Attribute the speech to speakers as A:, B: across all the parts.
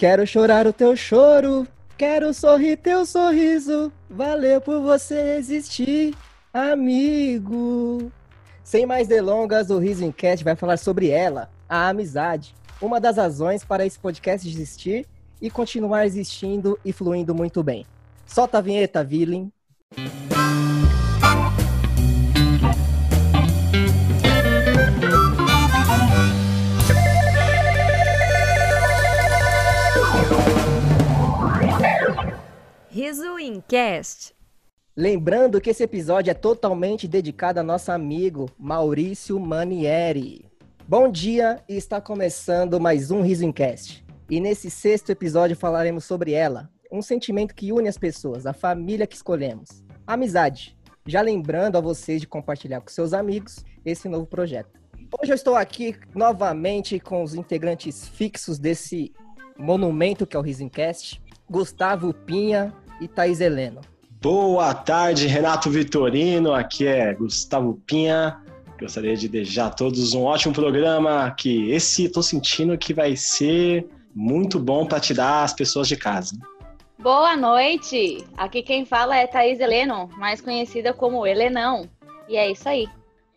A: Quero chorar o teu choro, quero sorrir teu sorriso. Valeu por você existir, amigo. Sem mais delongas, o Riso Enquete vai falar sobre ela, a amizade. Uma das razões para esse podcast existir e continuar existindo e fluindo muito bem. Solta a vinheta, Villain.
B: Riso Incast.
A: Lembrando que esse episódio é totalmente dedicado a nosso amigo Maurício Manieri. Bom dia está começando mais um Riso Incast. E nesse sexto episódio falaremos sobre ela, um sentimento que une as pessoas, a família que escolhemos, a amizade. Já lembrando a vocês de compartilhar com seus amigos esse novo projeto. Hoje eu estou aqui novamente com os integrantes fixos desse monumento que é o Risencast, Gustavo Pinha e Thaís Heleno.
C: Boa tarde, Renato Vitorino. Aqui é Gustavo Pinha. Gostaria de desejar a todos um ótimo programa. Que esse tô sentindo que vai ser muito bom para tirar as pessoas de casa.
D: Boa noite. Aqui quem fala é Thaís Heleno, mais conhecida como Helenão. E é isso aí.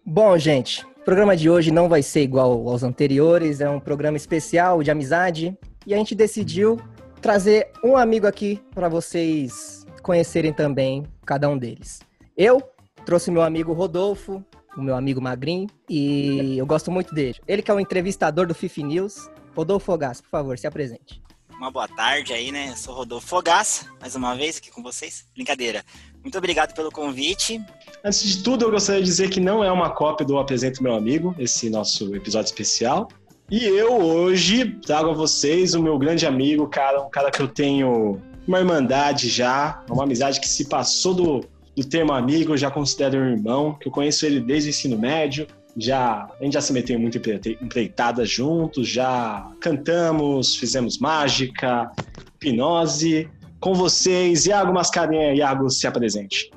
A: Bom, gente, o programa de hoje não vai ser igual aos anteriores. É um programa especial de amizade e a gente decidiu trazer um amigo aqui para vocês conhecerem também cada um deles. Eu trouxe meu amigo Rodolfo, o meu amigo Magrin, e eu gosto muito dele. Ele que é o entrevistador do Fifi News. Rodolfo Fogas, por favor, se apresente.
E: Uma boa tarde aí, né? Eu sou Rodolfo Fogas, mais uma vez aqui com vocês. Brincadeira. Muito obrigado pelo convite.
C: Antes de tudo, eu gostaria de dizer que não é uma cópia do Apresento Meu Amigo, esse nosso episódio especial. E eu hoje trago a vocês o meu grande amigo, cara, um cara que eu tenho uma irmandade já, uma amizade que se passou do, do termo amigo, eu já considero um irmão, que eu conheço ele desde o ensino médio, já a gente já se meteu muito empreitada juntos, já cantamos, fizemos mágica, hipnose. Com vocês, Iago Mascarenha. Iago, se apresente.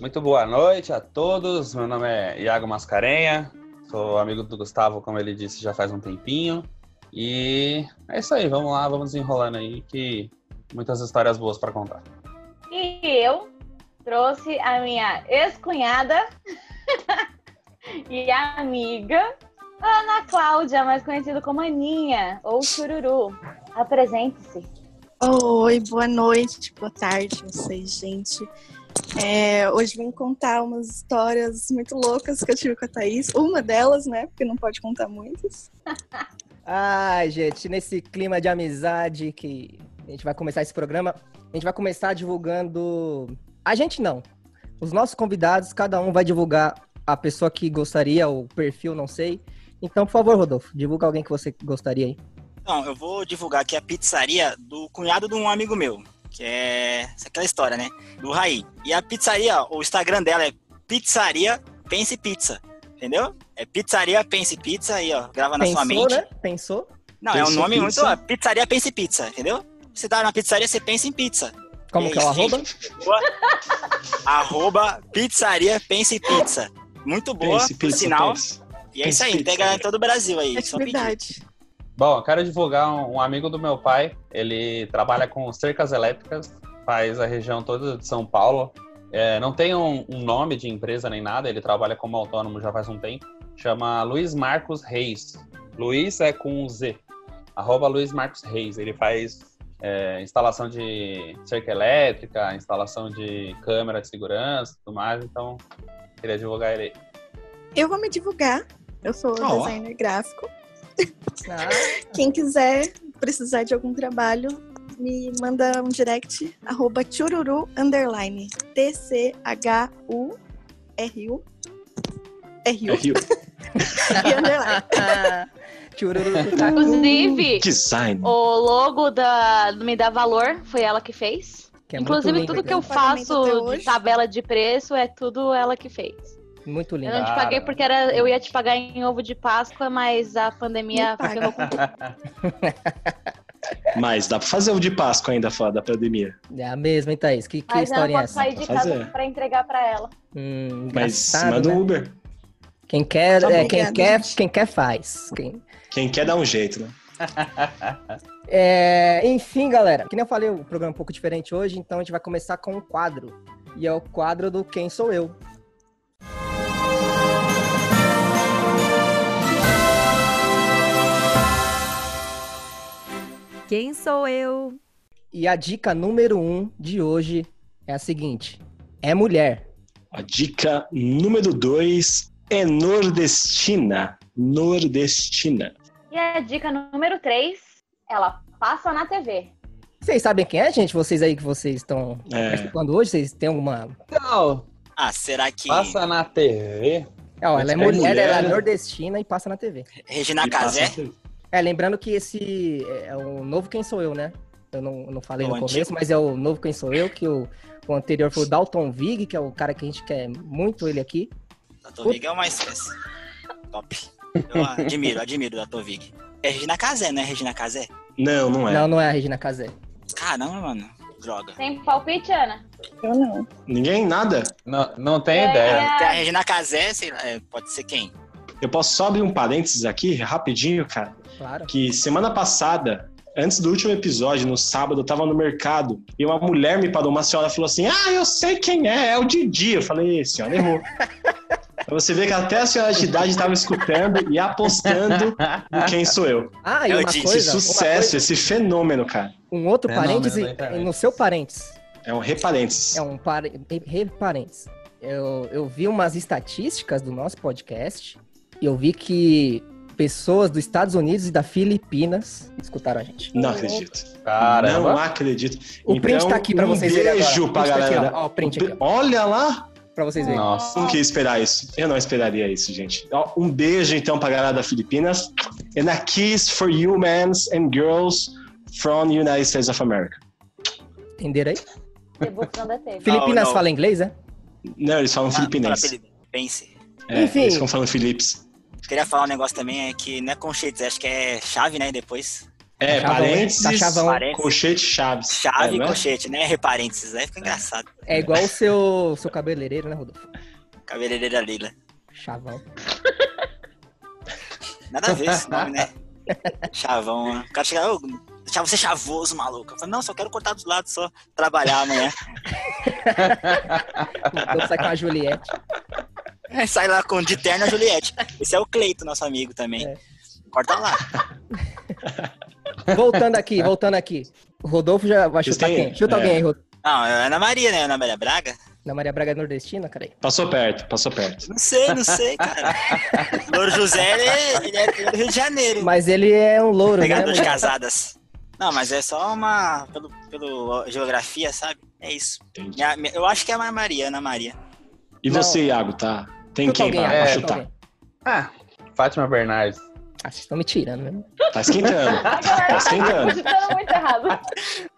F: Muito boa noite a todos. Meu nome é Iago Mascarenha, Sou amigo do Gustavo, como ele disse, já faz um tempinho. E é isso aí, vamos lá, vamos desenrolando aí que muitas histórias boas para contar.
D: E eu trouxe a minha ex-cunhada e amiga Ana Cláudia, mais conhecida como Aninha ou Chururu. Apresente-se.
G: Oi, boa noite, boa tarde, vocês, gente. É, hoje vim contar umas histórias muito loucas que eu tive com a Thaís. Uma delas, né? Porque não pode contar muitas.
A: Ai, gente, nesse clima de amizade que a gente vai começar esse programa, a gente vai começar divulgando. A gente não. Os nossos convidados, cada um vai divulgar a pessoa que gostaria, o perfil, não sei. Então, por favor, Rodolfo, divulga alguém que você gostaria aí.
E: Não, eu vou divulgar aqui a pizzaria do cunhado de um amigo meu que é aquela história, né? Do Raí. E a pizzaria, o Instagram dela é Pizzaria Pense Pizza, entendeu? É Pizzaria Pense Pizza aí, ó, grava na
A: Pensou,
E: sua mente.
A: Né? Pensou?
E: Não,
C: Pensou
E: é um nome
C: pizza?
E: muito. Pizzaria Pense Pizza, entendeu? Você tá na pizzaria, você pensa em pizza.
A: Como
E: E
A: que é o arroba?
E: arroba Pizzaria Pense Pizza. Muito boa,
C: Pense,
E: por
C: pizza,
E: sinal.
C: pense.
E: E é isso aí,
C: Pense
E: pega em todo o Brasil aí.
G: É
E: só pedir.
F: Bom, eu quero divulgar um, um amigo do meu pai. Ele trabalha com cercas elétricas, faz a região toda de São Paulo. É, não tem um, um nome de empresa nem nada, ele trabalha como autônomo já faz um tempo. Chama Luiz Marcos Reis. Luiz é com um Z. Arroba Luiz Marcos Reis. Ele faz é, instalação de cerca elétrica, instalação de câmera de segurança e tudo mais. Então, queria divulgar ele aí.
G: Eu vou me divulgar. Eu sou
C: ó.
G: designer gráfico.
A: Ah,
G: Quem quiser precisar de algum trabalho, me manda um direct, arroba chururu, underline, T-C-H-U-R-U, R-U,
C: Rio.
G: e underline.
A: Chururu tá
D: Inclusive,
C: Design.
D: o logo da Me Dá Valor foi ela que fez.
A: que é
D: Inclusive,
A: lindo,
D: tudo que
A: cara.
D: eu faço de tabela de preço é tudo ela que fez.
A: Muito lindo.
D: Eu não te paguei porque era, eu ia te pagar em ovo de Páscoa, mas a pandemia ferrou com.
C: Mas dá pra fazer o de Páscoa ainda fora da pandemia.
A: É a mesma, hein, Thaís? Que, que
D: Mas
A: história é essa?
D: sair de casa
C: fazer.
D: pra entregar pra ela.
A: Hum,
C: Mas manda
A: né?
C: um Uber.
A: Quem quer, é, quem
G: Obrigada,
A: quer, quem quer faz. Quem...
C: Quem quer dá um jeito, né?
A: É, enfim, galera, que nem eu falei, o programa é um pouco diferente hoje, então a gente vai começar com um quadro. E é o quadro do Quem Sou Eu.
B: Quem sou eu?
A: E a dica número um de hoje é a seguinte: é mulher.
C: A dica número 2 é nordestina. Nordestina.
D: E a dica número 3, ela passa na TV.
A: Vocês sabem quem é, gente? Vocês aí que vocês estão
C: É.
A: participando hoje, vocês têm alguma.
F: Não,
E: Ah, será que
F: passa na TV.
A: É, ó, ela é,
C: É
A: mulher,
C: mulher,
A: ela é nordestina e passa na TV.
E: Regina
C: passa-
E: Casé?
A: É, lembrando que esse é o novo Quem Sou Eu, né? Eu não, não falei
E: O
A: no
E: antigo.
A: começo, mas é o novo Quem Sou Eu, que o, o anterior foi o Dalton Vig, que é o cara que a gente quer muito ele aqui.
E: Da Tovig é o mais esse. top. Eu admiro, admiro da Tovig. É Regina Casé, né? Regina Casé?
C: Não, não é.
A: Não, não é a Regina Casé.
E: Caramba, mano. Droga.
D: Tem palpite, Ana?
G: Eu não.
C: Ninguém? Nada?
F: Não, não tenho
D: É.
F: ideia.
E: Tem a Regina Casé, sei lá, é, pode ser quem?
C: Eu posso só abrir um parênteses aqui, rapidinho, cara.
A: Claro.
C: Que semana passada, antes do último episódio, no sábado, eu tava no mercado e uma mulher me parou, uma senhora falou assim: Ah, eu sei quem é, é o Didi. Eu falei, senhora errou. Você ver que até a senhora de idade estava escutando e apostando em quem sou eu.
A: Ah, e uma
E: Didi,
A: coisa,
C: Esse
A: uma
C: sucesso,
A: coisa,
C: esse fenômeno, cara.
A: um outro
F: Fenômeno
A: parêntese,
F: da internet.
A: no seu parênteses.
C: É um reparênteses.
A: É um pare... re- parênteses. Eu, eu vi umas estatísticas do nosso podcast e eu vi que pessoas dos Estados Unidos e da Filipinas escutaram a gente.
C: Não acredito.
F: Caramba.
C: Não acredito.
A: O print tá aqui pra
C: um
A: vocês verem agora.
C: beijo pra
A: print tá aqui,
C: galera.
A: ó. Ó, o print aqui, ó.
C: Olha lá.
A: Pra vocês verem.
F: Nossa.
C: Não queria esperar isso. Eu não esperaria isso, gente. Ó, Um beijo, então, pra galera da Filipinas. And a kiss for you, mans and girls from United States of America.
A: Entenderam aí? Filipinas
E: não.
A: fala inglês, né?
C: Não, eles falam filipinense.
E: Ah, Filipense.
C: É,
A: Enfim.
C: Eles ficam falando Philips.
E: Queria falar um negócio também, é que não é conchetes, acho que é chave, né? Depois.
C: É,
A: Chavão,
C: parênteses,
A: tá chavão.
E: Parênteses.
C: colchete, chaves.
E: Chave
C: é,
E: e
C: né?
E: colchete, né? Reparênteses. Aí fica engraçado.
A: É igual o seu, seu cabeleireiro, né, Rodolfo?
E: Cabeleireira Lila.
A: Chavão.
E: Nada a ver esse nome, né? Chavão. né? O cara chega, ô, deixar você chavoso, maluco. Eu falei, não, só quero cortar dos lados, só trabalhar amanhã.
A: Então sai com a Juliette.
E: Aí Sai lá com de terno a Juliette. Esse é o Cleito, nosso amigo também.
A: É.
E: Corta lá.
A: Voltando aqui, voltando aqui. O Rodolfo já vai chutar quem? Chuta
C: é.
A: alguém aí, Rodolfo.
E: Não, é Ana Maria, né? Ana Maria Braga?
A: Na Maria Braga Nordestina, cara aí.
C: Passou perto, passou perto.
E: Não sei, não sei, cara. Louro José, ele é, ele é- é do Rio de Janeiro.
A: Mas ele é um louro, né?
E: Pegador de
A: mulher?
E: casadas. Não, mas é só uma. Pelo, pelo geografia, sabe? É isso. Minha- minha- eu acho que é a Maria, Ana Maria.
C: E
A: Não.
C: você, Iago, tá? Tem quem pra,
F: É,
A: chuta
C: chutar?
A: alguém.
F: Ah, Fátima Bernardes.
A: Ah, vocês estão me tirando, né?
C: Tá esquentando. Tá esquentando.
D: Muito errado.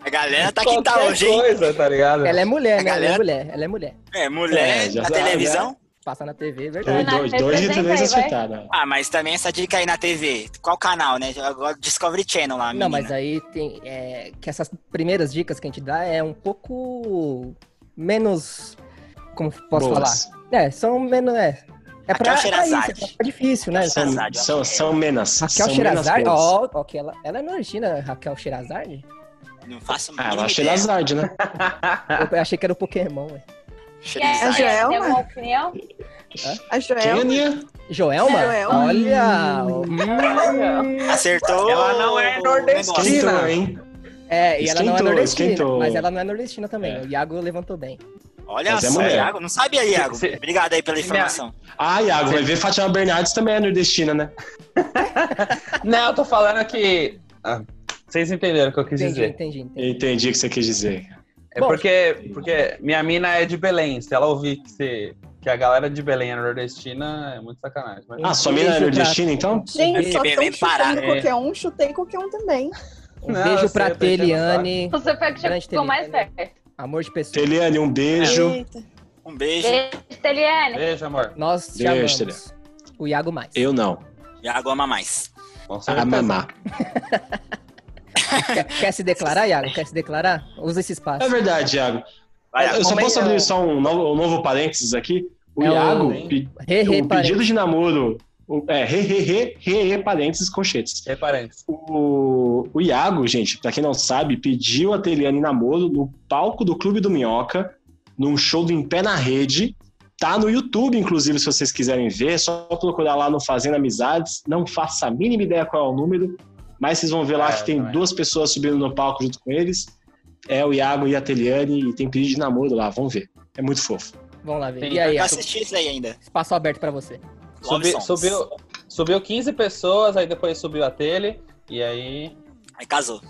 E: A galera tá que tá hoje, hein?
F: coisa, tá ligado?
A: Ela é mulher,
E: A
A: né? Ela é
E: galera-
A: mulher, ela é mulher.
E: É, mulher
C: É,
E: na
C: sabe,
E: televisão.
A: Passa na TV, é
C: Dois,
A: verdade.
D: Ana,
C: dois, dois de três acertaram.
E: Ah, mas também essa dica aí na TV. Qual canal, né? Agora Discovery Channel lá, menina.
A: Não, mas aí tem. É, que essas primeiras dicas que a gente dá é um pouco menos. Como posso
C: Boas.
A: falar? É, são menos. É, é pra, isso, é pra difícil, né? São-.
C: São, são menos.
A: Raquel
C: são coisas.
A: ó, ó, que ela, ela é nordestina, Raquel Sherazade?
E: Não faço
C: Ah,
E: mínima
C: achei
E: ideia.
C: Lazard, né?
A: Eu achei que era o Pokémon, ué.
E: Sherazade.
G: A Joelma? A Joelma.
A: Joelma?
G: Joelma.
A: Olha! hum,
E: Acertou.
F: Ela não é nordestina.
C: Esquentou, hein?
A: é, e ela não é
C: Esquentou,
A: nordestina,
C: esquentou.
A: mas ela não é nordestina também.
C: É.
A: O Iago levantou bem.
E: Olha
C: Mas é
E: só,
C: mulher.
E: Iago. Não sabia, Iago.
F: Se- se-
E: Obrigado aí pela informação.
C: Ah, Iago, vai ver Fátima Bernardes também é nordestina, né?
F: Não, eu tô falando que. Ah, vocês entenderam o que eu quis
A: Entendi,
F: dizer.
A: entendi, entendi.
C: Entendi o que você quis dizer.
F: É
A: Bom.
F: porque, porque minha mina é de Belém. Se ela ouvir que, se- que a galera de Belém é nordestina, é muito sacanagem. Mas-
C: Ah, sua mina é nordestina, então?
G: Gente, só
E: Belém
G: estão chutando
F: é.
G: qualquer um, chutei qualquer um também.
A: Um
F: Não,
A: beijo pra Teliane.
D: Você foi que chegou mais perto.
A: Amor de pessoa.
C: Teliane, um beijo.
G: Eita.
E: Um beijo.
D: Beijo, Teliane.
F: Beijo, amor.
A: Nós te
C: Beijo,
A: amamos. O Iago mais.
C: Eu não.
E: Iago ama mais.
F: Com
C: A
F: certeza.
C: mamá.
A: Quer, quer se declarar, Iago? Quer se declarar? Usa esse espaço.
C: É verdade, Iago.
E: Vai,
C: eu só posso abrir só um novo, um novo parênteses aqui. O
A: É o-
C: Iago,
A: Re, re,
C: o pedido de namoro, O, é, re, re, re, re, re, parênteses, colchetes.
F: Reparentes.
C: O, o Iago, gente, pra quem não sabe, pediu a Teliane namoro no palco do Clube do Minhoca, num show do Em Pé na Rede. Tá no YouTube, inclusive, se vocês quiserem ver. É só procurar lá no Fazendo Amizades. Não faço a mínima ideia qual é o número, mas vocês vão ver lá
F: É,
C: que tem
F: também.
C: duas pessoas subindo no palco junto com eles. É o Iago e a Teliane, e tem pedido de namoro lá, vamos ver. É muito fofo.
A: Vamos lá ver. E aí,
E: Eu assisti isso aí ainda.
A: espaço aberto pra você.
F: Subi- subiu, subiu 15 pessoas, aí depois subiu a tele, e aí.
E: Aí casou.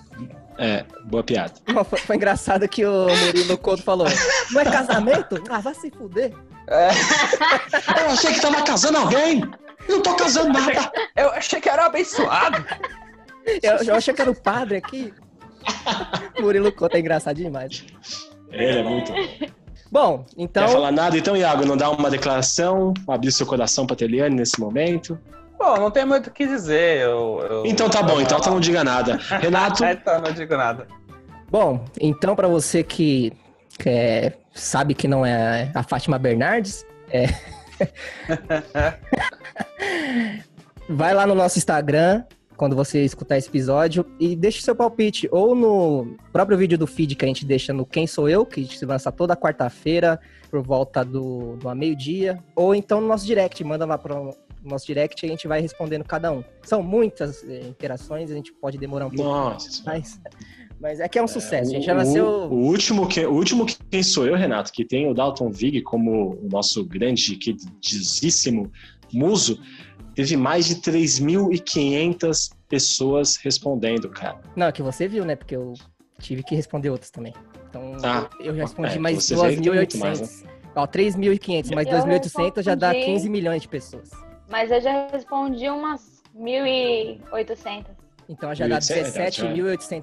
C: É, boa piada.
A: Foi, foi engraçado que o Murilo Couto falou: Não é casamento? Ah, vai se fuder.
F: É,
C: Eu achei que tava casando alguém! Eu não tô casando nada!
F: eu achei que era abençoado.
A: Eu, eu achei que era o padre aqui. Murilo Couto é engraçado demais.
C: Ele é muito.
A: Bom, então.
C: Quer falar nada? Então, Iago, não dá uma declaração, abrir seu coração pra Teliane nesse momento?
F: Bom, não tem muito o que dizer. Eu, eu-
C: Então tá bom, então tu não diga nada. Renato,
F: Então não digo nada.
A: Bom, então pra você que, que é- sabe que não é a Fátima Bernardes, é... vai lá no nosso Instagram quando você escutar esse episódio e deixe seu palpite ou no próprio vídeo do feed que a gente deixa no Quem Sou Eu, que a gente se lança toda quarta-feira por volta do, do meio-dia, ou então no nosso direct, manda lá para nosso direct e a gente vai respondendo cada um. São muitas eh, interações, a gente pode demorar um pouco
C: nossa.
A: mais. Mas é que é um sucesso. a gente
C: O-
A: já nasceu.
C: O, o último que, o último que quem sou eu, Renato, que tem o Dalton Vig como o nosso grande, queridíssimo muso, teve mais de 3.500 pessoas respondendo, cara.
A: Não, é que você viu, né? Porque eu tive que responder outras também. Então,
C: Ah,
A: eu já respondi
C: é,
A: mais
C: você vê que tem muito mais,
A: 2.800. Ó, 3.500 mais
D: Eu
A: 2.800 já dá
D: respondi.
A: 15 milhões de pessoas.
D: Mas eu já respondi umas 1.800.
A: Então já dá
C: 1.800,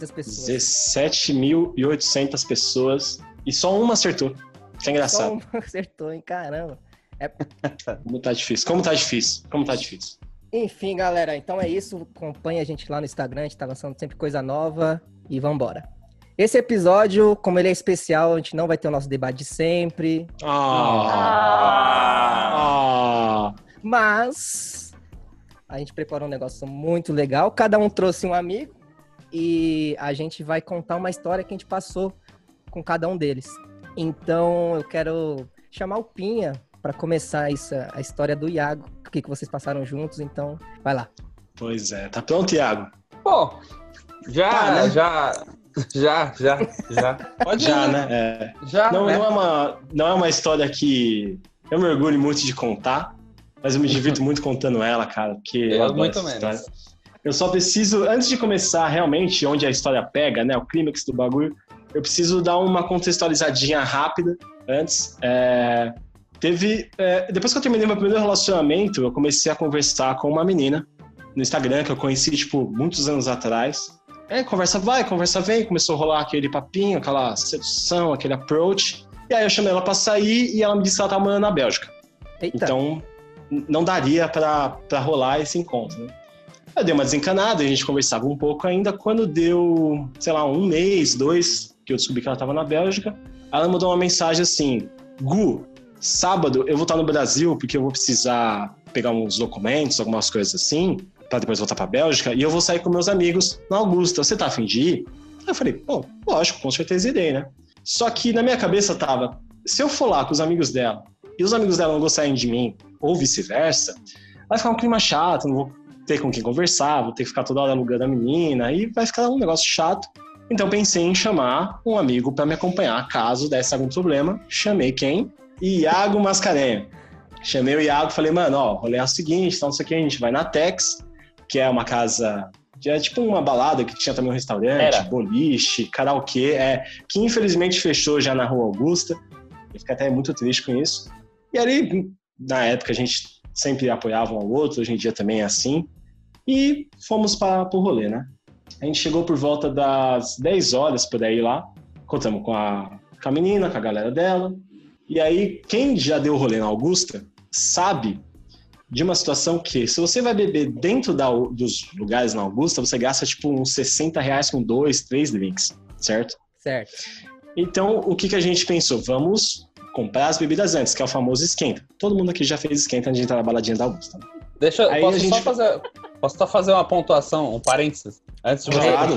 A: 17.800 pessoas.
C: 17.800 pessoas e só uma acertou. Que é engraçado.
A: Só um acertou, hein? Caramba.
C: Como tá difícil. Como tá difícil. Como tá difícil.
A: Enfim, galera, então é isso. Acompanhe a gente lá no Instagram, a gente tá lançando sempre coisa nova e vambora. Esse episódio, como ele é especial, a gente não vai ter o nosso debate de sempre,
C: Ah. Ah.
A: Mas a gente preparou um negócio muito legal. Cada um trouxe um amigo e a gente vai contar uma história que a gente passou com cada um deles. Então eu quero chamar o Pinha para começar essa, a história do Iago, o que, que vocês passaram juntos. Então, vai lá.
C: Pois é. Tá pronto, Iago?
F: Bom, já,
C: Tá, né?
F: já, já, já, já. Pode
C: Já,
F: ir.
C: né? É.
F: Já,
C: Não,
F: né?
C: não, é uma, não é uma história que eu me orgulho muito de contar, mas eu me divirto muito contando ela, cara, porque eu,
F: Eu
C: adoro
F: muito
C: essa
F: menos.
C: história. Eu só preciso, antes de começar realmente onde a história pega, né, o clímax do bagulho, eu preciso dar uma contextualizadinha rápida antes. É, teve, é, depois que eu terminei meu primeiro relacionamento, eu comecei a conversar com uma menina no Instagram que eu conheci, tipo, muitos anos atrás. É, conversa vai, conversa vem, começou a rolar aquele papinho, aquela sedução, aquele approach. E aí eu chamei ela pra sair e ela me disse que ela tava morando na Bélgica.
A: Eita,
C: Então, não daria pra, pra rolar esse encontro, né? Eu dei uma desencanada, a gente conversava um pouco ainda. Quando deu, sei lá, um mês, dois, que eu descobri que ela tava na Bélgica, ela mandou uma mensagem assim: Gu, sábado eu vou estar no Brasil porque eu vou precisar pegar uns documentos, algumas coisas assim, pra depois voltar pra Bélgica, e eu vou sair com meus amigos na Augusta. Você tá afim de ir? Eu falei: pô, lógico, com certeza irei, né? Só que na minha cabeça tava: se eu for lá com os amigos dela e os amigos dela não gostarem de mim, ou vice-versa, vai ficar um clima chato, não vou ter com quem conversar, vou ter que ficar toda hora alugando a menina, e vai ficar um negócio chato. Então pensei em chamar um amigo para me acompanhar caso desse algum problema. Chamei quem? Iago Mascarenha. Chamei o Iago e falei, mano, ó, rolê é o seguinte, então não sei o que, a gente vai na Tex, que é uma casa, é tipo uma balada que tinha também um restaurante,
F: Era.
C: boliche, karaokê, é, que infelizmente fechou já na Rua Augusta. Eu fiquei até muito triste com isso. E ali, na época, a gente sempre apoiava um ao outro, hoje em dia também é assim. E fomos para o rolê, né? A gente chegou por volta das 10 horas por aí lá. Contamos com a, com a menina, com a galera dela. E aí, quem já deu rolê na Augusta sabe de uma situação que, se você vai beber dentro da- dos lugares na Augusta, você gasta tipo uns 60 reais com dois, três drinks, certo?
A: certo.
C: Então, o que, que a gente pensou? Vamos comprar as bebidas antes, que é o famoso esquenta. Todo mundo aqui já fez esquenta antes de entrar na baladinha da Augusta. né?
F: Deixa eu.
C: Aí
F: Posso
C: a gente-
F: só fazer. Posso só fazer uma pontuação, um parênteses? Antes de você.
C: Claro,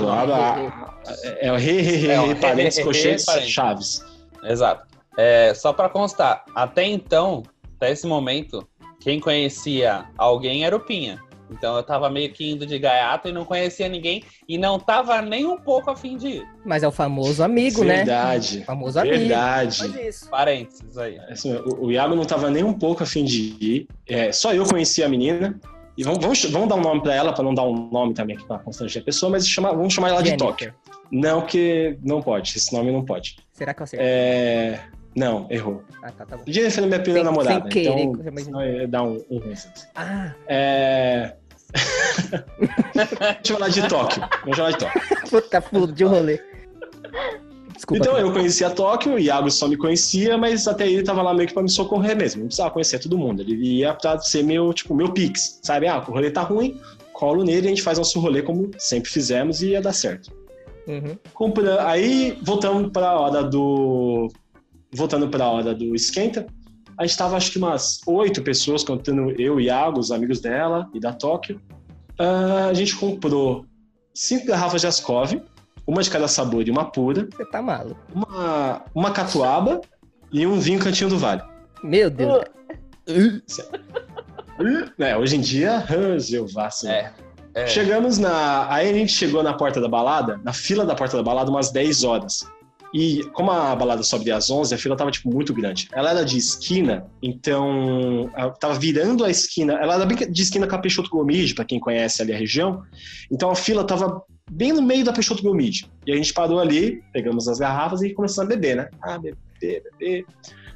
C: É o re, re, re,
F: É,
C: re,
F: re,
C: parênteses,
F: re, re,
C: colchetes,
F: parênteses.
C: chaves.
F: Exato. É, só pra constar, até então, até esse momento, quem conhecia alguém era o Pinha. Então eu tava meio que indo de gaiato e não conhecia ninguém e não tava nem um pouco afim de ir.
A: Mas é o famoso amigo, né?
C: Verdade.
A: Famoso amigo.
C: Verdade.
A: Isso.
F: Parênteses aí.
C: Assim, o, o Iago não tava nem um pouco afim de ir. É, só eu conhecia a menina. E vamos, vamos, vamos dar um nome pra ela, pra não dar um nome também aqui pra constranger a pessoa, mas chamar- vamos chamar ela de
A: Jennifer.
C: Tóquio. Não, porque não pode. Esse nome não pode.
A: Será que eu acertei?
C: É... Não, errou.
A: Ah, tá, tá bom.
C: Jennifer é minha primeira
A: Sem-
C: namorada.
A: sem querer,
C: então, ia dar um, um.
A: Ah,
C: É... Deixa eu falar de Tóquio. Vamos falar de Tóquio.
A: puta, fudeu o rolê. Desculpa.
C: Então
A: Pinha.
C: eu conhecia Tóquio, o Iago só me conhecia, mas até ele tava lá meio que pra me socorrer mesmo. Não precisava conhecer todo mundo. Ele ia pra ser meu, tipo, meu pix, sabe? Ah, o rolê tá ruim, colo nele, a gente faz nosso rolê como sempre fizemos e ia dar certo.
A: Uhum.
C: Compra... Aí voltamos pra hora do. Voltando pra hora do esquenta. A gente tava acho que umas oito pessoas, contando eu, Iago, os amigos dela e da Tóquio. Ah, a gente comprou cinco garrafas de Ascov, uma de cada sabor e uma pura
A: Você tá maluco.
C: uma, uma catuaba e um vinho Cantinho do Vale.
A: Meu Deus.
C: É, hoje em dia, Jeová, Senhor.
F: É. é.
C: Chegamos na. Aí a gente chegou na porta da balada, na fila da porta da balada, umas 10 horas. E como a balada só abria às 11, a fila tava, tipo, muito grande. Ela era de esquina, então... Ela tava virando a esquina. Ela era bem de esquina com a Peixoto Gomide, pra quem conhece ali a região. Então a fila tava bem no meio da Peixoto Gomide. E a gente parou ali, pegamos as garrafas e começamos a beber, né? Ah, beber, beber.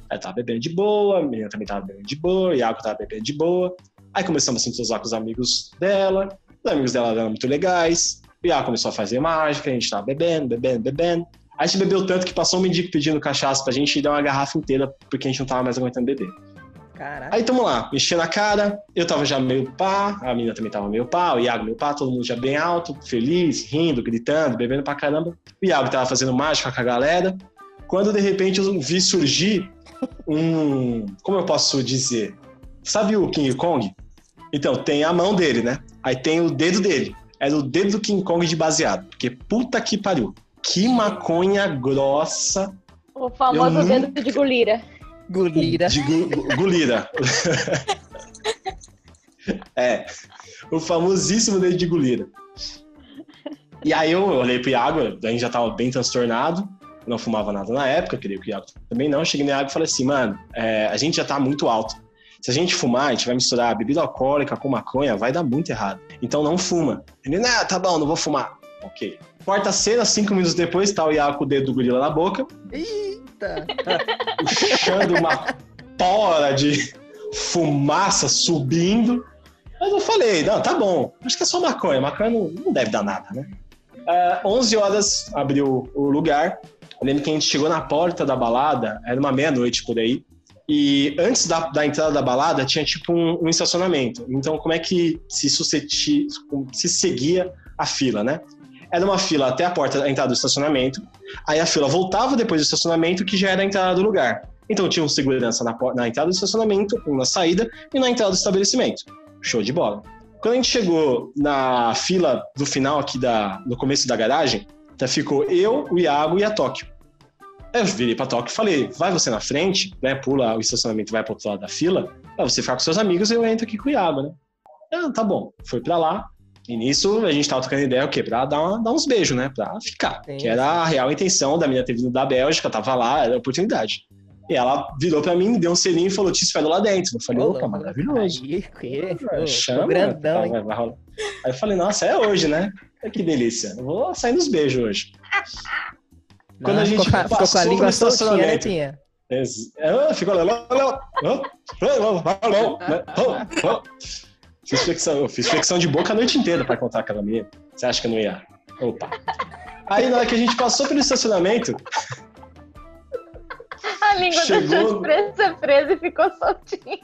C: Aí tava bebendo de boa, a menina também tava bebendo de boa, o Iago tava bebendo de boa. Aí começamos a se entusiasmar com os amigos dela, os amigos dela eram muito legais. O Iago começou a fazer mágica, a gente tava bebendo, bebendo, bebendo. Aí a gente bebeu tanto que passou um mendigo pedindo cachaça pra gente e deu uma garrafa inteira, porque a gente não tava mais aguentando beber.
A: Caralho.
C: Aí tamo lá, enchendo a cara, eu tava já meio pá, a menina também tava meio pá, o Iago meio pá, todo mundo já bem alto, feliz, rindo, gritando, bebendo pra caramba. O Iago tava fazendo mágica com a galera. Quando de repente eu vi surgir um. Como eu posso dizer? Sabe o King Kong? Então, tem a mão dele, né? Aí tem o dedo dele. Era o dedo do King Kong de baseado. Porque puta que pariu. Que maconha grossa.
D: O famoso
C: Eu
D: dedo
C: nunca-
D: de Gulira.
A: Gulira.
C: De gu- gu- gulira. é. O famosíssimo dedo de gulira. E aí eu olhei pro Iago, a gente já tava bem transtornado. Não fumava nada na época, creio que o Iago também não. Cheguei no Iago e falei assim, mano, é, a gente já tá muito alto. Se a gente fumar, a gente vai misturar bebida alcoólica com maconha, vai dar muito errado. Então não fuma. Ele, não, tá bom, não vou fumar. Ok. Quarta cena, cinco minutos depois, tá o Iago com o dedo do gorila na boca,
A: Eita.
C: puxando uma tora de fumaça subindo. Mas eu falei, não, tá bom. Acho que é só maconha. Maconha não, não deve dar nada, né? Ah, 11 horas abriu o lugar. Eu lembro que a gente chegou na porta da balada, era uma meia-noite por aí. E antes da, da entrada da balada tinha tipo um, um estacionamento. Então, como é que se, se seguia a fila, né? Era uma fila até a porta da entrada do estacionamento. Aí a fila voltava depois do estacionamento, que já era a entrada do lugar. Então tinha um segurança na, na entrada do estacionamento, um na saída e na entrada do estabelecimento. Show de bola. Quando a gente chegou na fila do final aqui da, no começo da garagem, tá, ficou eu, o Iago e a Tóquio. Aí eu virei pra Tóquio e falei, vai você na frente, né? Pula o estacionamento e vai pro outro lado da fila. Pra você ficar com seus amigos, eu entro aqui com o Iago, né? Ah, tá bom. Foi pra lá. E nisso a gente tava trocando ideia, o quê? Pra dar, uma- dar uns beijos, né? Pra ficar.
A: Sim,
C: que era a real intenção da minha ter vindo da Bélgica, tava lá, era a oportunidade. E ela virou pra mim, deu um selinho e falou: Te espero lá dentro. Eu falei:
A: Ô,
C: opa, maravilhoso.
A: Aí, que?
C: Ah,
A: Ô,
C: Chama,
A: tô grandão,
C: tá,
A: hein?
C: vai- vai rolar. Aí eu falei: Nossa, é hoje, né? Que delícia. Eu vou sair nos beijos hoje. Quando a gente
A: ficou, com a- ficou com a
C: passou
A: língua soltinha, né,
C: Ah, Ficou Fiz flexão, eu fiz flexão de boca a noite inteira para contar aquela minha. Você acha que eu não ia? Opa. Aí na hora que a gente passou pelo estacionamento.
D: A língua
C: chegou...
D: deixou de presa, presa e ficou soltinha.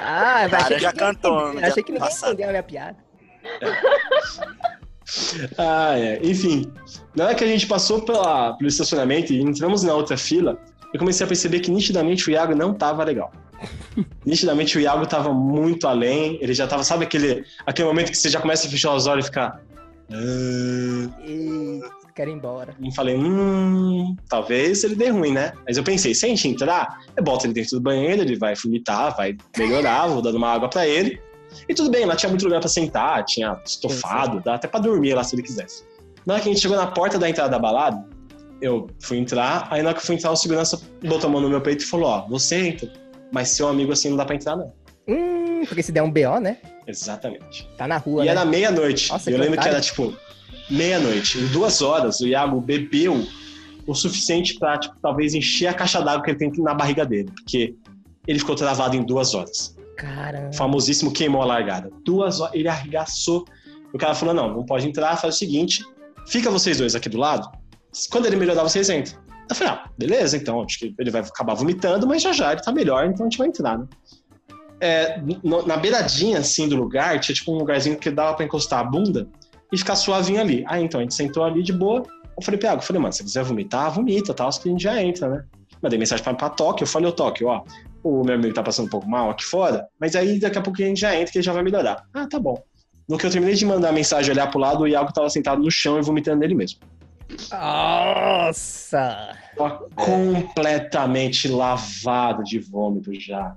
A: ah, vai achei
E: já
A: que
E: cantou, né?
A: Achei que ninguém
E: passado.
A: entendeu a minha piada.
C: ah, é. Enfim, na hora que a gente passou pela, pelo estacionamento e entramos na outra fila, eu comecei a perceber que nitidamente o Iago não tava legal. Nitidamente o Iago tava muito além. Ele já tava, sabe aquele, aquele momento que você já começa a fechar os olhos e ficar.
A: E quero ir embora.
C: E falei, hum, talvez ele dê ruim, né? Mas eu pensei, se a gente entrar, eu boto ele dentro do banheiro, ele vai vomitar, vai melhorar, vou dando uma água pra ele. E tudo bem, lá tinha muito lugar pra sentar, tinha estofado, dá até pra dormir lá se ele quisesse. Na hora que a gente chegou na porta da entrada da balada, eu fui entrar, aí na hora que eu fui entrar, o segurança botou a mão no meu peito e falou, ó, você entra, mas seu amigo assim não dá pra entrar, não.
A: Hum, porque se der um BO, né?
C: Exatamente.
A: Tá na rua,
C: E
A: né?
C: era meia-noite. Eu
A: que
C: lembro que era, tipo, meia-noite. Em duas horas, o Iago bebeu o suficiente pra, tipo, talvez encher a caixa d'água que ele tem na barriga dele. Porque ele ficou travado em duas horas.
A: Caramba.
C: O famosíssimo queimou a largada. Duas horas, ele arregaçou. O cara falou, não, não pode entrar, faz o seguinte, fica vocês dois aqui do lado. Quando ele melhorar, vocês entram. Eu falei, ah, beleza, então, acho que ele vai acabar vomitando, mas já já ele tá melhor, então a gente vai entrar, né? É, no- na beiradinha, assim, do lugar, tinha tipo um lugarzinho que dava pra encostar a bunda e ficar suavinho ali. Aí, então, a gente sentou ali de boa. Eu falei, Piago, eu falei, mano, se quiser vomitar, vomita, tal, que a gente já entra, né? Mandei mensagem pra, pra Tóquio, eu falei, ô Tóquio, ó, o meu amigo tá passando um pouco mal aqui fora, mas aí daqui a pouco a gente já entra que ele já vai melhorar. Ah, tá bom. No que eu terminei de mandar a mensagem olhar pro lado, o Iago tava sentado no chão e vomitando nele mesmo.
A: Nossa!
C: Tava completamente lavado de vômito já.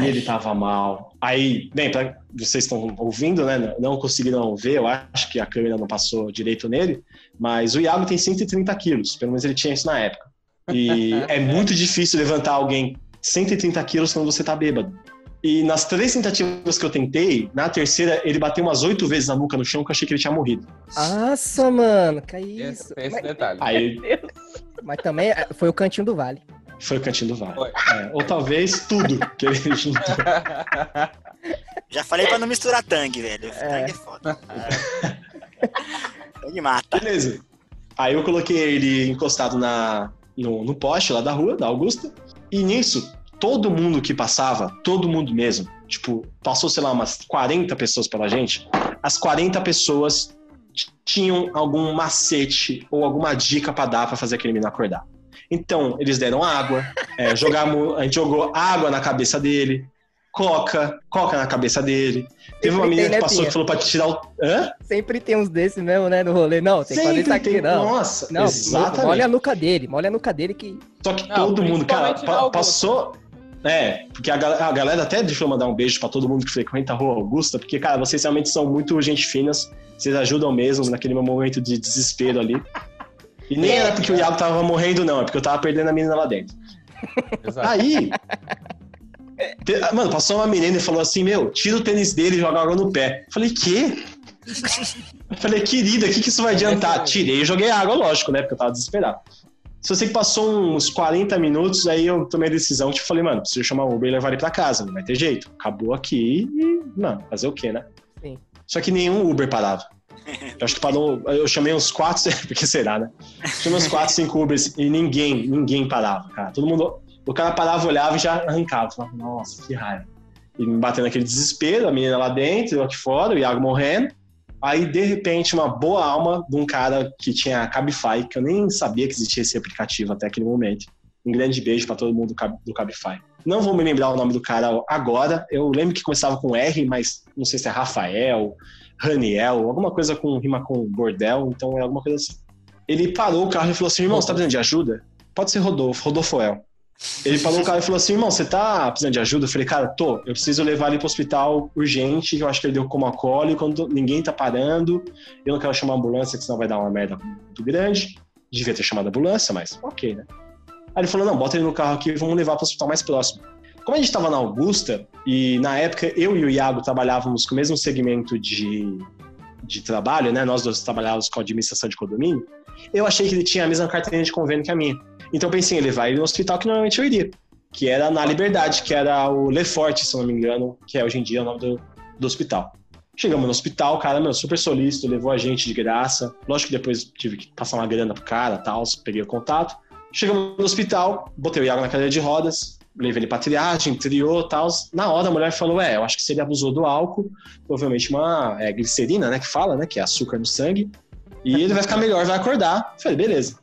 C: E ele tava mal. Aí, bem, pra, vocês estão ouvindo, né? Não conseguiram ver, eu acho que a câmera não passou direito nele, mas o Iago tem 130 quilos, pelo menos ele tinha isso na época. E é muito difícil levantar alguém 130 quilos quando você tá bêbado. E nas três tentativas que eu tentei, na terceira ele bateu umas oito vezes na nuca no chão que eu achei que ele tinha morrido.
A: Nossa, mano, que
F: Esse,
A: isso?
F: tem esse
A: Mas,
F: detalhe.
C: Aí
A: mas também é, foi o cantinho do vale.
C: foi o cantinho do vale. É, ou talvez tudo que ele juntou.
E: Já falei pra não misturar tangue, velho.
A: É.
E: Tangue é foda. tangue mata.
C: Beleza. Aí eu coloquei ele encostado na, no, no poste lá da rua, da Augusta. E nisso, todo mundo que passava, todo mundo mesmo, tipo, passou, sei lá, umas 40 pessoas pela gente. As 40 pessoas tinham algum macete ou alguma dica pra dar pra fazer aquele menino acordar. Então, eles deram água, é, jogamos, a gente jogou água na cabeça dele, coca, coca na cabeça dele. Teve uma
A: Sempre
C: menina
A: tem, né,
C: que passou
A: Pinha?
C: que falou pra tirar o. Hã?
A: Sempre tem uns desses mesmo, né, no rolê. Não, tem que fazer isso aqui,
C: tem.
A: não.
C: Nossa,
A: Não,
C: exatamente.
A: molha a nuca dele, molha a nuca dele que.
C: Só que
F: Não,
C: todo mundo, cara, passou. É, porque a, a galera até deixou eu mandar um beijo pra todo mundo que frequenta a Rua Augusta, porque, cara, vocês realmente são muito gente finas, vocês ajudam mesmo naquele meu momento de desespero ali. E nem era porque o Iago tava morrendo, não, é porque eu tava perdendo a menina lá dentro.
F: Exato.
C: Aí. te- Mano, passou uma menina e falou assim: Meu, tira o tênis dele e joga água no pé. Eu falei, quê? Eu falei, querida, o que, que isso vai adiantar? Tirei e joguei água, lógico, né? Porque eu tava desesperado. Se você que passou uns 40 minutos, aí eu tomei a decisão, tipo, falei, mano, preciso chamar o Uber e levar ele pra casa, não vai ter jeito. Acabou aqui e, mano, fazer o quê, né?
A: Sim.
C: Só que nenhum Uber parava. Eu acho que parou, eu chamei uns quatro, porque será, né? Chamei uns quatro, cinco Ubers e ninguém, ninguém parava, cara. Todo mundo, o cara parava, olhava e já arrancava. Falava, nossa, que raiva. E me batendo aquele desespero, a menina lá dentro, eu aqui fora, o Iago morrendo. Aí, de repente, uma boa alma de um cara que tinha Cabify, que eu nem sabia que existia esse aplicativo até aquele momento. Um grande beijo pra todo mundo do Cabify. Não vou me lembrar o nome do cara agora. Eu lembro que começava com R, mas não sei se é Rafael, Raniel, alguma coisa com rima com bordel, então é alguma coisa assim. Ele parou o carro e falou assim: irmão, você tá precisando de ajuda? Pode ser Rodolfo, Rodolfoel. Ele parou o carro e falou assim: irmão, você tá precisando de ajuda? Eu falei, cara, tô, eu preciso levar ele pro hospital urgente, que eu acho que ele deu e quando ninguém tá parando, eu não quero chamar a ambulância, que senão vai dar uma merda muito grande. Devia ter chamado a ambulância, mas ok, né? Aí ele falou: não, bota ele no carro aqui vamos levar pro hospital mais próximo. Como a gente tava na Augusta, e na época eu e o Iago trabalhávamos com o mesmo segmento de, de trabalho, né? Nós dois trabalhávamos com administração de condomínio, eu achei que ele tinha a mesma carteirinha de convênio que a minha. Então pensei ele no hospital que normalmente eu iria, que era na Liberdade, que era o Lefort, se não me engano, que é hoje em dia o nome do, do hospital. Chegamos no hospital, cara, meu, super solícito, levou a gente de graça. Lógico que depois tive que passar uma grana pro cara, tal, peguei o contato. Chegamos no hospital, botei o Iago na cadeira de rodas, levei ele pra triagem, triou, tal. Na hora a mulher falou, é, eu acho que se ele abusou do álcool, provavelmente uma é, glicerina, né, que fala, né, que é açúcar no sangue, e ele vai ficar melhor, vai acordar. Falei, beleza.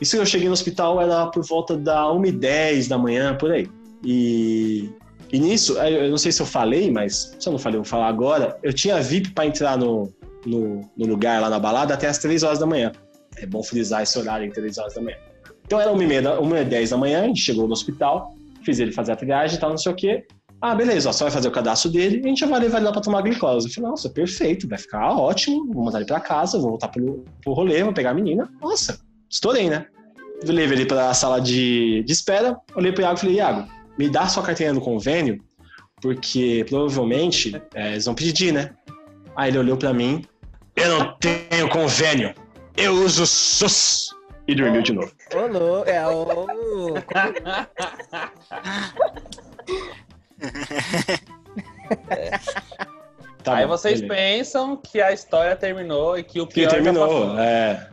C: Isso eu cheguei no hospital era por volta da 1h10 da manhã, por aí. E E nisso, eu não sei se eu falei, mas se eu não falei, eu vou falar agora. Eu tinha VIP pra entrar no, no, no lugar lá na balada até as 3 horas da manhã. É bom frisar esse horário em 3 horas da manhã. Então era 1 h da, 1 h 10 da manhã, a gente chegou no hospital, fiz ele fazer a triagem e tal, não sei o quê. Ah, beleza, ó, vai fazer o cadastro dele e a gente já vai levar ele lá pra tomar glicose. Eu falei, nossa, perfeito, vai ficar ótimo, vou mandar ele pra casa, vou voltar pro, pro rolê, vou pegar a menina. Nossa, estourei, né? Eu levei ele pra sala de, de espera, olhei pro Iago e falei, Iago, me dá sua carteirinha do convênio, porque provavelmente é, eles vão pedir, né? Aí ele olhou pra mim, eu não tenho convênio, eu uso SUS. E dormiu de novo.
A: Ô, louco, é o.
C: Tá
F: Aí
C: bom,
F: vocês
C: beleza.
F: pensam que a história terminou e que o
C: Que
F: pior já
C: terminou,
F: passou.
C: é.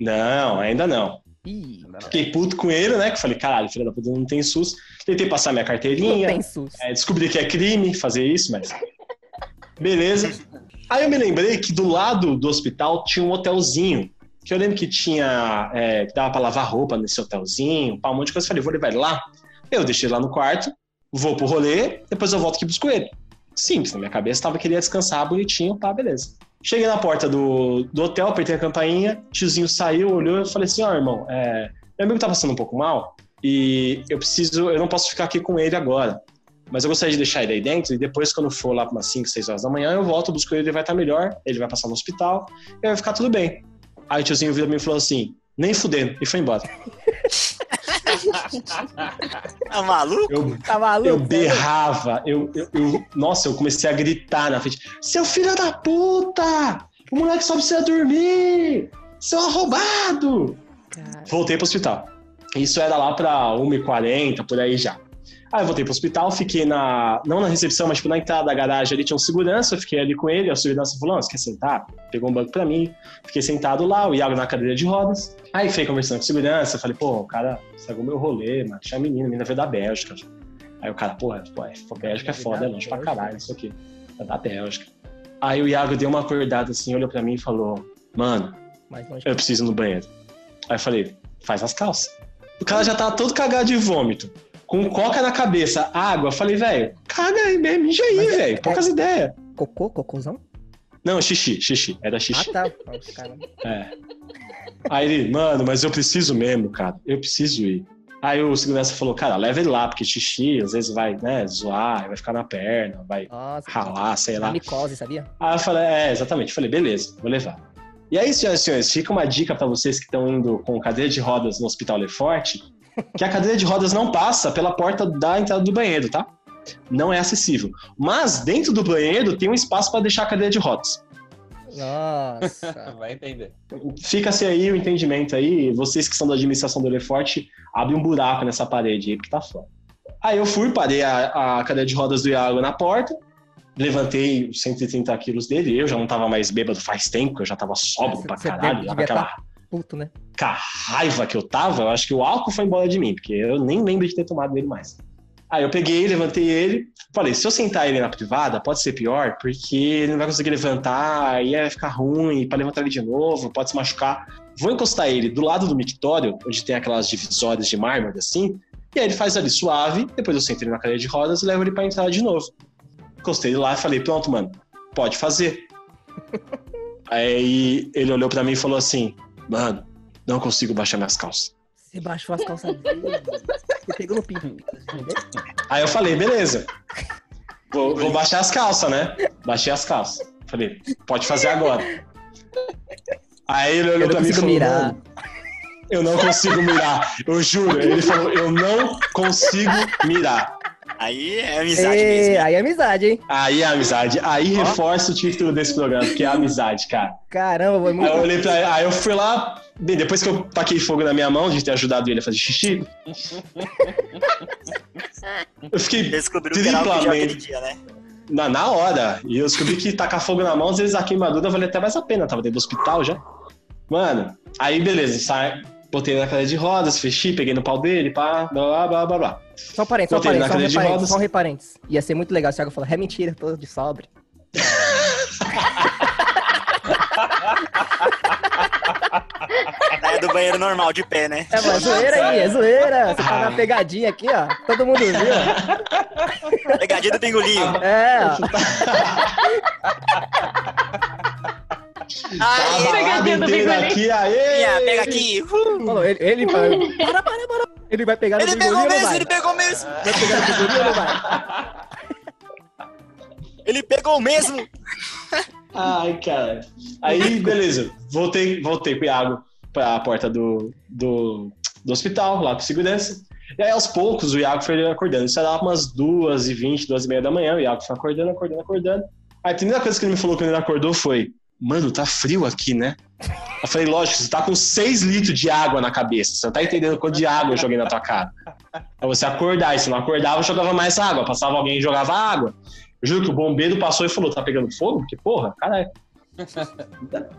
C: Não, ainda não.
A: Ih,
C: Fiquei puto com ele, né? Que eu falei, caralho, filho da puta, não tem SUS. Tentei passar minha
A: não
C: carteirinha,
A: tem SUS.
C: é, descobri que é crime fazer isso, mas. Beleza. Aí eu me lembrei que do lado do hospital tinha um hotelzinho. Que eu lembro que tinha. é, que dava pra lavar roupa nesse hotelzinho, um monte de coisa. Eu falei, vou levar ele lá. Eu deixei ele lá no quarto, vou pro rolê, depois eu volto aqui e busco ele. Simples, na minha cabeça tava que ele ia descansar bonitinho, pá, beleza. Cheguei na porta do, do hotel, apertei a campainha, tiozinho saiu, olhou e falei assim: ó, irmão, é, meu amigo tá passando um pouco mal e eu preciso, eu não posso ficar aqui com ele agora. Mas eu gostaria de deixar ele aí dentro e depois, quando for lá para umas 5, 6 horas da manhã, eu volto, busco ele, ele vai estar melhor, ele vai passar no hospital e vai ficar tudo bem. Aí o tiozinho virou pra mim e falou assim: nem fudendo, e foi embora.
E: Tá maluco?
C: Eu,
A: Tá maluco?
C: eu berrava, eu, eu, eu- Nossa, eu comecei a gritar na frente: Seu filho da puta! O moleque só precisa dormir! Seu arrombado!
A: Cara,
C: Voltei pro hospital. Isso era lá pra 1h40, por aí já. Aí eu voltei pro hospital, fiquei na. Não na recepção, mas tipo, na entrada da garagem ali tinha um segurança, eu fiquei ali com ele, a segurança falou: "Não, você quer sentar? Pegou um banco pra mim, fiquei sentado lá, o Iago na cadeira de rodas. Aí fiquei conversando com o segurança, falei, pô, o cara estragou meu rolê, mano. Tinha menina, a menina veio da Bélgica. Aí o cara, porra, pô, é, pô, Bélgica é foda, é longe pra caralho, isso aqui. É da Bélgica. Aí o Iago deu uma acordada assim, olhou pra mim e falou: Mano, eu preciso ir no banheiro. Aí eu falei, faz as calças. O cara já tava todo cagado de vômito, com coca na cabeça, água. Falei, velho, caga aí mesmo, mija aí,
A: é-
C: velho. Poucas ideias.
A: Cocô, cocôzão?
C: Não, xixi, xixi. Era
A: Ah,
C: xixi.
A: tá. Nossa, cara.
C: É. Aí ele, mano, mas eu preciso mesmo, cara. Eu preciso ir. Aí o segurança falou, cara, leva ele lá, porque xixi às vezes vai, né, zoar, vai ficar na perna, vai
A: Nossa.
C: ralar, sei lá.
A: micose, sabia?
C: Aí eu falei, é, exatamente. Eu falei, beleza, vou levar. E aí, senhoras e senhores, fica uma dica pra vocês que estão indo com cadeira de rodas no Hospital Leforte, que a cadeira de rodas não passa pela porta da entrada do banheiro, tá? Não é acessível. Mas dentro do banheiro tem um espaço para deixar a cadeira de rodas.
A: Nossa.
F: Vai entender.
C: Fica-se aí o entendimento aí, vocês que são da administração do Leforte, abre um buraco nessa parede aí, porque tá fora. Aí eu fui, parei a, a cadeira de rodas do Iago na porta, levantei os 130 quilos dele, eu já não tava mais bêbado faz tempo, eu já tava sóbrio
A: Você-
C: pra
A: você
C: caralho,
A: deve- devia
C: aquela
A: Puto, né?
C: com a raiva que eu tava, eu acho que o álcool foi embora de mim, porque eu nem lembro de ter tomado ele mais. Aí eu peguei, levantei ele, falei, se eu sentar ele na privada, pode ser pior, porque ele não vai conseguir levantar, aí vai ficar ruim, pra levantar ele de novo, pode se machucar. Vou encostar ele do lado do mictório, onde tem aquelas divisórias de mármore assim, e aí ele faz ali suave, depois eu sento ele na cadeira de rodas e levo ele pra entrada de novo. Encostei ele lá e falei, pronto, mano, pode fazer. aí ele olhou pra mim e falou assim, mano, não consigo baixar minhas calças.
A: Você baixou as calças dele. Você pegou no pinto.
C: Aí eu falei, beleza. Vou, vou baixar as calças, né? Baixei as calças. Falei, pode fazer agora. Aí ele olhou pra mim e falou,
A: mirar.
C: "Mano, eu não consigo mirar. Eu juro. Ele falou, eu não consigo mirar.
E: Aí é amizade
A: Ê,
E: mesmo. hein?
A: aí é amizade, hein?
C: Aí é amizade. Aí reforça o título desse programa, porque é amizade, cara.
A: Caramba, foi
C: Aí
A: muito.
C: eu olhei pra aí eu fui lá, bem, depois que eu taquei fogo na minha mão de ter ajudado ele a fazer xixi. Eu fiquei
E: Descobriu que o
C: triplamente.
E: aquele dia, né?
C: Na, na hora. E eu descobri que tacar fogo na mão, às vezes a queimadura valia até mais a pena. Tava dentro do hospital já. Mano, aí beleza, sai, botei na cadeira de rodas, fechei, peguei no pau dele, pá, blá, blá, blá, blá, blá.
A: Só um parênteses, só um parênteses, só um reparênteses, só um reparênteses. Ia ser muito legal se o Thiago falar, é mentira, tô de sobre.
E: É do banheiro normal, de pé, né?
A: É, mas zoeira aí, é zoeira. Você tá na pegadinha aqui, ó. Todo mundo viu. ó.
E: Pegadinha do pingolinho.
A: É, ó.
C: Tá
E: Aí,
C: a balada
D: Pegadinha do Bigolinho.
C: aqui, aê!
E: Minha, pega aqui. Uh,
A: falou, ele, ele vai. Para, para, para. Ele vai pegar no
E: Ele pegou
A: bingolinho ou não
E: mesmo,
A: vai?
E: ele pegou mesmo.
A: Vai pegar no bingolinho ou não vai?
E: Ele pegou mesmo.
C: Ai, cara. Aí, beleza. Voltei, voltei com o Iago pra porta do, do, do hospital, lá com segurança. E aí, aos poucos, o Iago foi acordando. Isso era umas duas e vinte, duas e meia da manhã. O Iago foi acordando, acordando, acordando. Aí, a primeira coisa que ele me falou quando ele acordou foi: Mano, tá frio aqui, né? Eu falei: Lógico, você tá com seis litros de água na cabeça. Você não tá entendendo quanto de água eu joguei na tua cara. Pra você acordar. E se não acordava, eu jogava mais água. Passava alguém e jogava água. Eu juro que o bombeiro passou e falou: Tá pegando fogo? Que porra, caralho.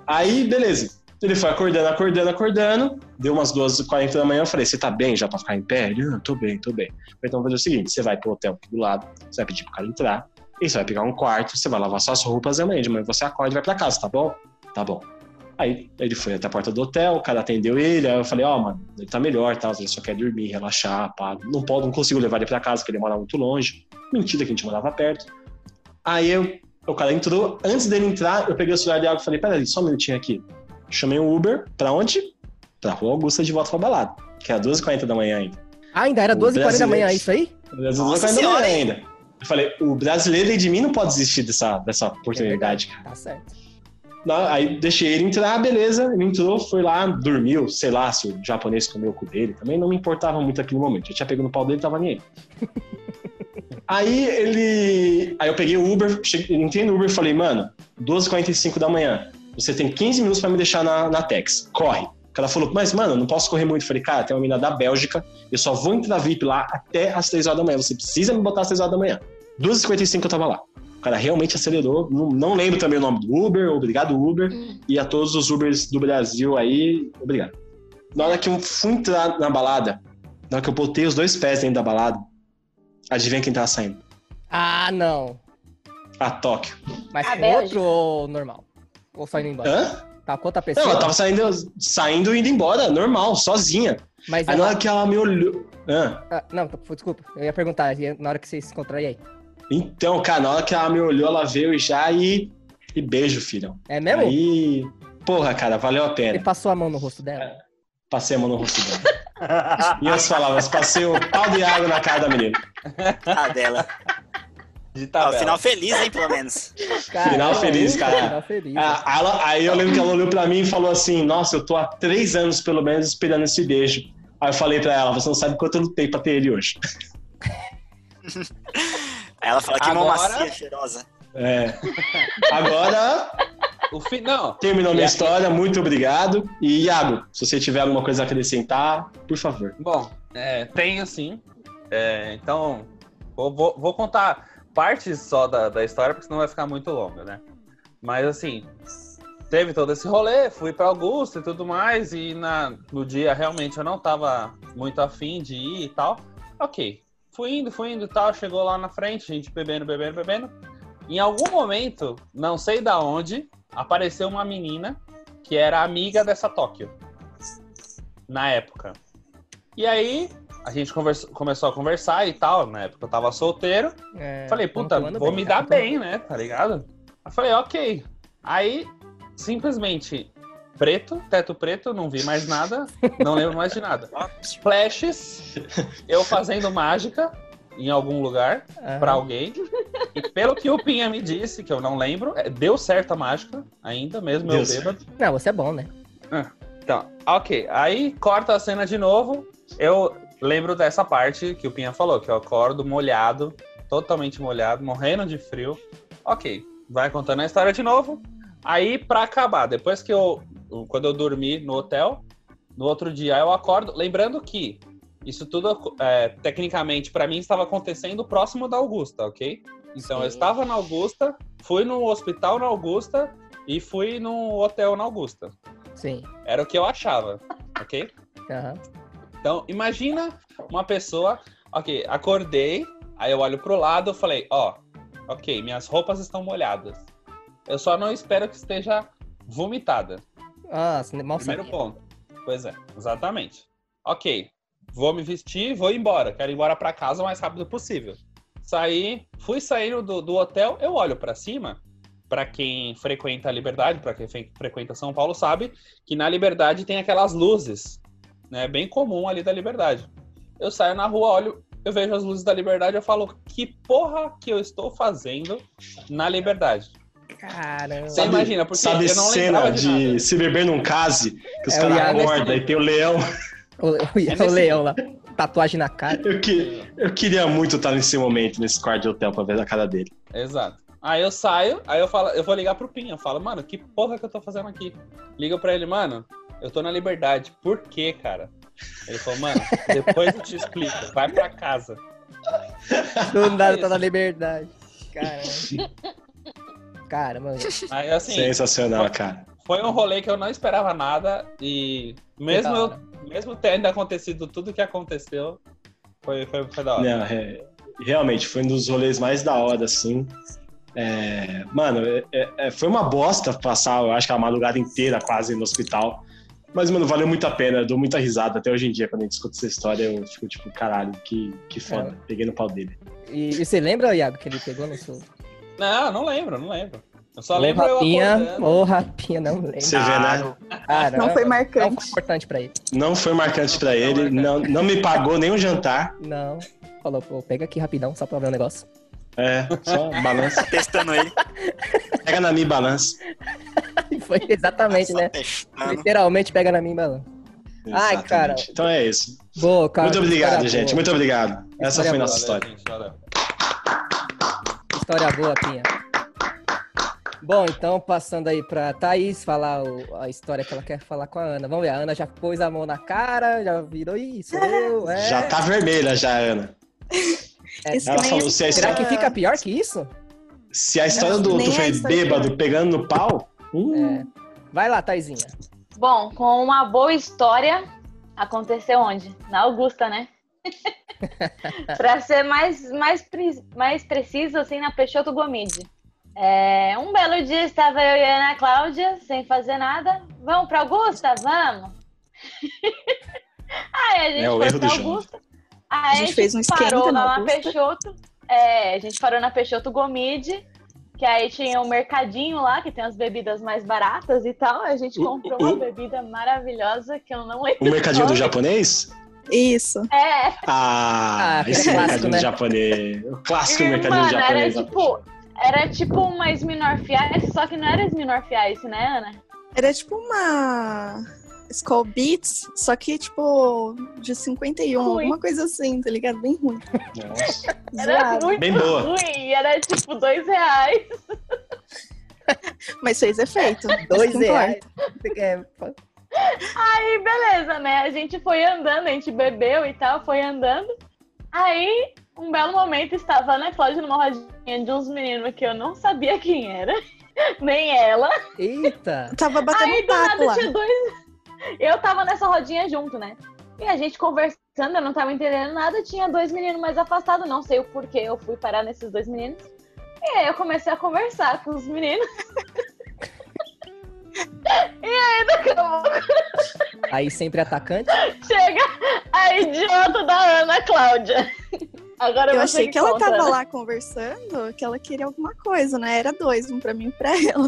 C: Aí, beleza. Ele foi acordando, acordando, acordando. Deu umas 2h40 da manhã. Eu falei: Você tá bem já pra ficar em pé? Ele: Não, tô bem, tô bem. Falei, Então, vamos fazer o seguinte: você vai pro hotel aqui do lado, você vai pedir pro cara entrar. E você vai pegar um quarto, você vai lavar suas roupas e amanhã de manhã você acorda e vai pra casa, tá bom? Tá bom. Aí ele foi até a porta do hotel, o cara atendeu ele, aí eu falei, ó, mano, ele tá melhor, tá? Ele só quer dormir, relaxar, pá. Não, pode, não consigo levar ele pra casa, porque ele mora muito longe. Mentira que a gente morava perto. Aí eu, o cara entrou, antes dele entrar, eu peguei o celular de água e falei, peraí, só um minutinho aqui. Chamei um Uber, pra onde? Pra Rua Augusta de volta pra balada, que era 12h40 da manhã ainda.
A: Ah, ainda era
C: O
A: 12h40 da manhã,
C: brasileiro.
A: é isso aí?
E: Nossa
C: 12h40 da manhã ainda. Eu falei, o brasileiro de mim não pode desistir dessa, dessa oportunidade, cara.
A: Tá certo.
C: Aí deixei ele entrar, beleza. Ele entrou, foi lá, dormiu, sei lá se o japonês comeu o cu dele. Também não me importava muito aqui no momento. Eu tinha pego no pau dele, tava nem aí. aí ele. Aí eu peguei o Uber, cheguei, entrei no Uber e falei, mano, 12h45 da manhã. Você tem 15 minutos pra me deixar na, na Tex. Corre. O cara falou, mas, mano, eu não posso correr muito. Eu falei, cara, tem uma mina da Bélgica, eu só vou entrar VIP lá até às 3 horas da manhã. Você precisa me botar às 3 horas da manhã. 12h55 eu tava lá. O cara realmente acelerou. Não, não lembro também o nome do Uber. Obrigado, Uber. E a todos os Ubers do Brasil aí, obrigado. Na hora que eu fui entrar na balada, na hora que eu botei os dois pés dentro da balada, adivinha quem tava saindo?
A: Ah, não.
C: A Tóquio.
A: Mas
D: A Bélgica.
A: outro ou normal? Ou saindo embora?
C: Hã?
A: Tá com outra pessoa?
C: Não, ela tava saindo, saindo e indo embora, normal, sozinha.
A: Mas
C: Aí na
A: ela...
C: hora que ela me olhou. Hã?
A: Ah, não, desculpa. Eu ia perguntar na hora que vocês se encontraram e aí.
C: Então, cara, na hora que ela me olhou, ela veio já e. E beijo, filhão.
A: É mesmo?
C: Aí. Porra, cara, valeu a
A: Ele
C: pena.
A: passou a mão no rosto dela?
C: Passei a mão no rosto dela. e as palavras, passei o pau de água na cara da menina.
E: A dela.
F: De tabela.
E: final feliz, hein, pelo menos.
C: Final feliz, cara.
A: Final feliz.
C: Ah, ela- aí eu lembro que ela olhou pra mim e falou assim: Nossa, eu tô há três anos pelo menos esperando esse beijo. Aí eu falei pra ela: Você não sabe quanto eu lutei pra ter ele hoje.
E: Aí ela fala que mão
F: Agora-
E: macia, cheirosa.
C: É. Agora,
F: O fi... Não,
C: terminou minha história, muito obrigado. E Iago, se você tiver alguma coisa a acrescentar, por favor.
F: Bom, é, tenho sim. É, então, vou, vou- vou contar partes só da, da história, porque senão vai ficar muito longa, né? Mas assim, teve todo esse rolê, fui pra Augusta e tudo mais, e na, no dia realmente eu não tava muito afim de ir e tal. Ok, fui indo, fui indo e tal, chegou lá na frente, a gente bebendo, bebendo, bebendo. Em algum momento, não sei da onde, apareceu uma menina que era amiga dessa Tóquio. Na época. E aí, a gente conversa- começou a conversar e tal. Na época eu tava solteiro.
A: É,
F: Falei, puta, vou
A: bem,
F: me dar
A: pontuando.
F: bem, né? Tá ligado? Eu falei, ok. Aí, simplesmente, preto, teto preto, não vi mais nada, não lembro mais de nada. Flashes, eu fazendo mágica em algum lugar
A: Aham.
F: pra alguém. E pelo que o Pinha me disse, que eu não lembro, é, deu certo a mágica ainda, mesmo
C: Deu
F: eu
C: certo.
F: bêbado.
A: Não, você é bom, né?
F: Então, ok. Aí corta a cena de novo. Eu lembro dessa parte que o Pinha falou, que eu acordo molhado, totalmente molhado, morrendo de frio. Ok, vai contando a história de novo. Aí, pra acabar, depois que eu. Quando eu dormi no hotel, no outro dia eu acordo. Lembrando que isso tudo, é, tecnicamente, pra mim, estava acontecendo próximo da Augusta, ok? Então, eu
A: Sim.
F: estava na Augusta, fui no hospital na Augusta e fui no hotel na Augusta.
A: Sim.
F: Era o que eu achava, ok?
A: Aham.
F: Então, imagina uma pessoa, ok, acordei, aí eu olho pro lado e falei, ó, ok, minhas roupas estão molhadas. Eu só não espero que esteja vomitada.
A: Ah, mal
F: Primeiro
A: sabia.
F: ponto. Pois é, exatamente. Ok, vou me vestir, vou embora. Quero ir embora pra casa o mais rápido possível. Saí, fui saindo do, do hotel, eu olho pra cima. Pra quem frequenta a Liberdade, pra quem frequenta São Paulo, sabe que na Liberdade tem aquelas luzes, né? Bem comum ali da Liberdade. Eu saio na rua, olho, eu vejo as luzes da Liberdade, eu falo, que porra que eu estou fazendo na Liberdade?
A: Caramba.
F: Você imagina, porque
C: sabe
F: eu não
C: cena
F: de,
C: de, se beber num case, que os
A: É,
C: caras acordam e tem o leão.
A: O, o,
F: É
A: o leão lá. Tatuagem na cara.
C: Eu, que, eu queria muito estar nesse momento, nesse quarto de hotel, pra ver a cara dele.
F: Exato. Aí eu saio, aí eu falo, eu vou ligar pro Pinha. Eu falo, mano, que porra que eu tô fazendo aqui? Liga pra ele, mano, eu tô na liberdade. Por quê, cara? Ele falou, mano, depois eu te explico. Vai pra casa.
A: Do nada
F: isso.
A: tá na liberdade. Caramba. Caramba.
F: Aí assim,
C: Sensacional, cara.
F: foi um rolê que eu não esperava nada. E mesmo, eu, mesmo tendo acontecido tudo que aconteceu, foi, foi, foi da hora.
C: Não, é- realmente, foi um dos rolês mais da hora, assim. É, mano, é- é- é, foi uma bosta passar, eu acho que a madrugada inteira quase no hospital. Mas, mano, valeu muito a pena, eu dou muita risada até hoje em dia. Quando a gente escuta essa história, eu fico tipo, caralho, que, que foda. Peguei no pau dele.
A: E, e você lembra, Iago, que ele pegou no seu.
F: Não, não lembro, não lembro. Eu só lembro
A: Rapinha, ô, Rapinha, não lembro.
C: Você vê, né?
A: Caramba.
G: Não foi
A: Não
G: marcante.
A: foi importante pra ele.
C: Não foi marcante pra ele, não, não me pagou nenhum jantar.
A: Não. Falou, pô, pega aqui rapidão, só pra ver o negócio.
C: É, só balança.
E: Testando ele.
C: Pega na minha balança.
A: Foi exatamente, né?
E: testando.
A: Literalmente pega na minha balão. Ai, cara.
C: Então é isso.
A: Boa, cara.
C: muito obrigado, gente.
A: boa.
C: Muito obrigado. Essa
A: História
C: foi
A: boa,
C: nossa
F: Valeu,
C: história.
F: gente, valeu.
A: História boa, Pinha. Bom, então passando aí pra Thaís falar o- a história que ela quer falar com a Ana. Vamos ver, a Ana já pôs a mão na cara, já virou isso. Eu, é.
C: Já tá vermelha já, Ana.
A: É,
C: Ela falou,
G: a
C: se a
A: Será
C: história,
A: que fica pior que isso?
C: se a história do outro foi bêbado pegando no pau, hum,
A: É. Vai lá, Taizinha.
D: Bom, com uma boa história, aconteceu onde? Na Augusta, né? pra ser mais, mais, pre- mais preciso, assim, na Peixoto Gomide. É, um belo dia estava eu e a Ana Cláudia, sem fazer nada. Vamos pra Augusta? Vamos! Aí a gente
C: É o
D: foi. Augusta. Aí
G: A gente fez um esquenta
D: parou
G: na
D: lá na. Peixoto. É, a gente parou na Peixoto Gomide. Que aí tinha um mercadinho lá, que tem as bebidas mais baratas e tal. A gente comprou
C: uh,
D: uma
C: uh.
D: bebida maravilhosa que eu não lembro.
C: o mercadinho do japonês?
G: Isso.
D: É,
C: Ah,
A: Ah,
C: esse
A: clássico,
C: mercadinho
A: né?
C: japonês. O clássico
D: e,
C: mercadinho
D: mano, era
C: japonês.
D: tipo, era tipo uma Smirnoff Ice, só que não era Smirnoff Ice, né, Ana?
G: Era tipo uma Skull Beats, só que tipo de 51,
D: Ruim.
G: alguma coisa assim, tá ligado? Bem ruim.
C: Nossa.
D: Era muito
C: Bem boa.
D: ruim, era tipo dois reais.
G: Mas fez efeito.
A: Dois reais.
D: Aí, beleza, né? A gente foi andando, a gente bebeu e tal, foi andando. Aí, um belo momento, estava a Ana Cláudia numa rodinha de uns meninos que eu não sabia quem era, nem ela.
A: Eita!
G: Tava batendo
D: Aí, do
G: papo
D: nada,
G: lá.
D: tinha dois... Eu tava nessa rodinha junto, né? E a gente conversando, eu não tava entendendo nada, tinha dois meninos mais afastados, não sei o porquê eu fui parar nesses dois meninos. E aí eu comecei a conversar com os meninos. e aí, a pouco,
A: Aí sempre atacante.
D: chega a idiota da Ana Cláudia. Agora
G: Eu achei que ela
D: conta,
G: tava
D: né?
G: lá conversando, que ela queria alguma coisa, né? Era dois, um pra mim e um pra ela.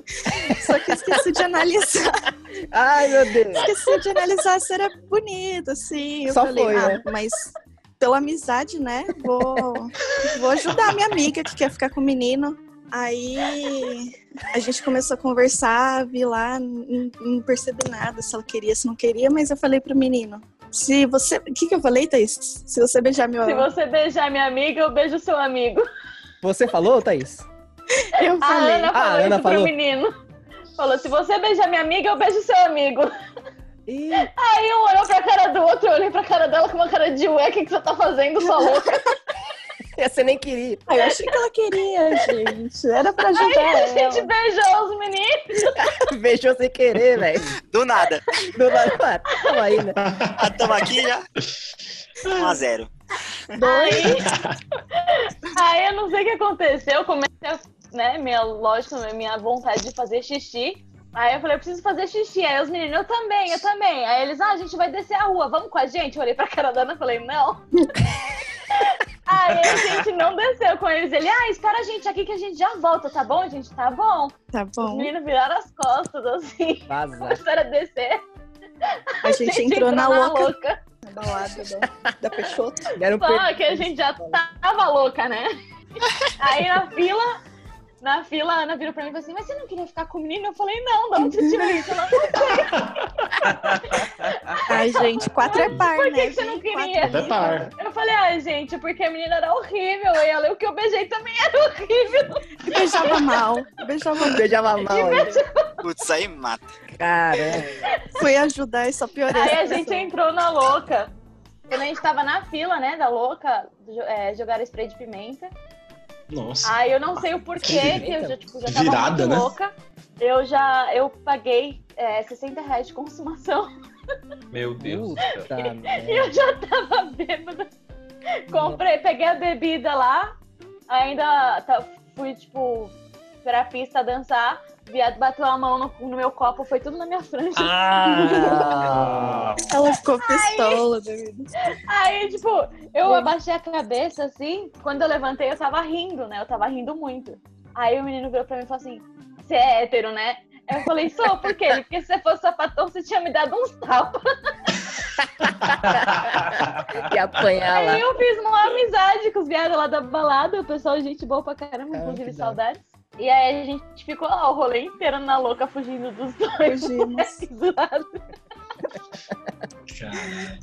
G: Só que eu esqueci de analisar.
A: Ai, meu Deus!
G: Esqueci de analisar se era bonito, assim. Eu
A: Só
G: falei,
A: foi,
G: ah,
A: né?
G: mas pela amizade, né? Vou, vou ajudar a minha amiga que quer ficar com o menino. Aí a gente começou a conversar, vi lá, não, não percebi nada, se ela queria, se não queria, mas eu falei pro menino. Se você. O que, que eu falei, Thaís? Se você beijar meu.
D: Se você beijar minha amiga, eu beijo seu amigo.
A: Você falou, Thaís?
G: Eu
D: A
G: falei.
D: Ana
A: Ah,
D: falou
A: a Ana
D: isso
A: falou.
D: pro menino. Falou, se você beijar minha amiga, eu beijo seu amigo.
A: Ih,
D: Aí um olhou pra cara do outro, eu olhei pra cara dela com uma cara de ué, o que, que você tá fazendo, sua louca?
A: você nem queria.
G: Ah, eu achei que ela queria, gente. Era pra
D: Aí
G: ajudar
D: a gente beijou os meninos.
A: Beijou sem querer, velho.
E: Do nada.
A: Do nada, tamo aí, né?
E: Ah, tamo aqui já. 1x0.
D: Aí, aí eu não sei o que aconteceu, eu comecei a, né, minha, lógico, minha vontade de fazer xixi. Aí eu falei, eu preciso fazer xixi. Aí os meninos, eu também, eu também. Aí eles, ah, a gente vai descer a rua, vamos com a gente? Eu olhei pra cara da Ana e falei, não. Aí a gente não desceu com eles. Ele, ah, espera a gente aqui que a gente já volta, tá bom, gente? Tá bom.
G: Tá
D: Os
G: bom.
D: meninos viraram as costas, assim,
A: Vazar.
D: começaram a descer.
G: A gente entrou na louca,
D: louca.
G: na balada da, da Peixoto.
A: Deram
D: Só
A: per-
D: que a gente já tava louca, né? Aí na fila, na fila, a Ana virou pra mim e falou assim: Mas você não queria ficar com o menino? Eu falei: Não, você tirou isso? Eu não
G: Ai, gente, quatro é par,
D: Por que
G: né?
D: que você não queria?
G: Quatro
C: Até par.
D: Eu falei, ai, gente, porque a menina era horrível. E ela, o que eu beijei também era horrível.
G: E beijava mal. Beijava mal.
A: Beijava mal. ainda.
E: Putz, aí mata.
A: Caramba.
G: Fui ajudar e só piorei.
D: Aí a gente entrou na louca. Quando a gente tava na fila, né, da louca, é, jogar spray de pimenta.
C: Nossa.
D: Aí eu não sei o porquê, que eu já, tipo, já tava
C: Virada,
D: muito
C: né?
D: louca. Eu já, eu paguei é, 60 reais de consumação.
F: Meu Deus. do céu.
A: Puta
D: E eu já tava bêbada. Comprei, peguei a bebida lá. Ainda tá- fui, tipo, pra pista dançar. O viado bateu a mão no, no meu copo, foi tudo na minha frente.
A: Ah.
G: Ela ficou pistola, David.
D: Aí, tipo, eu abaixei a cabeça assim. Quando eu levantei, eu tava rindo, né? Eu tava rindo muito. Aí o menino virou pra mim e falou assim: Você é hétero, né? Aí eu falei: Sou, por quê? Porque se você fosse sapatão, você tinha me dado uns tapas.
A: E apanhar lá.
D: Aí eu fiz uma amizade com os viados lá da balada. O pessoal, gente boa pra caramba,
A: Ah,
D: inclusive saudades. E aí a gente ficou lá o rolê inteiro na louca, fugindo dos dois.
G: Fugimos.
C: Cara.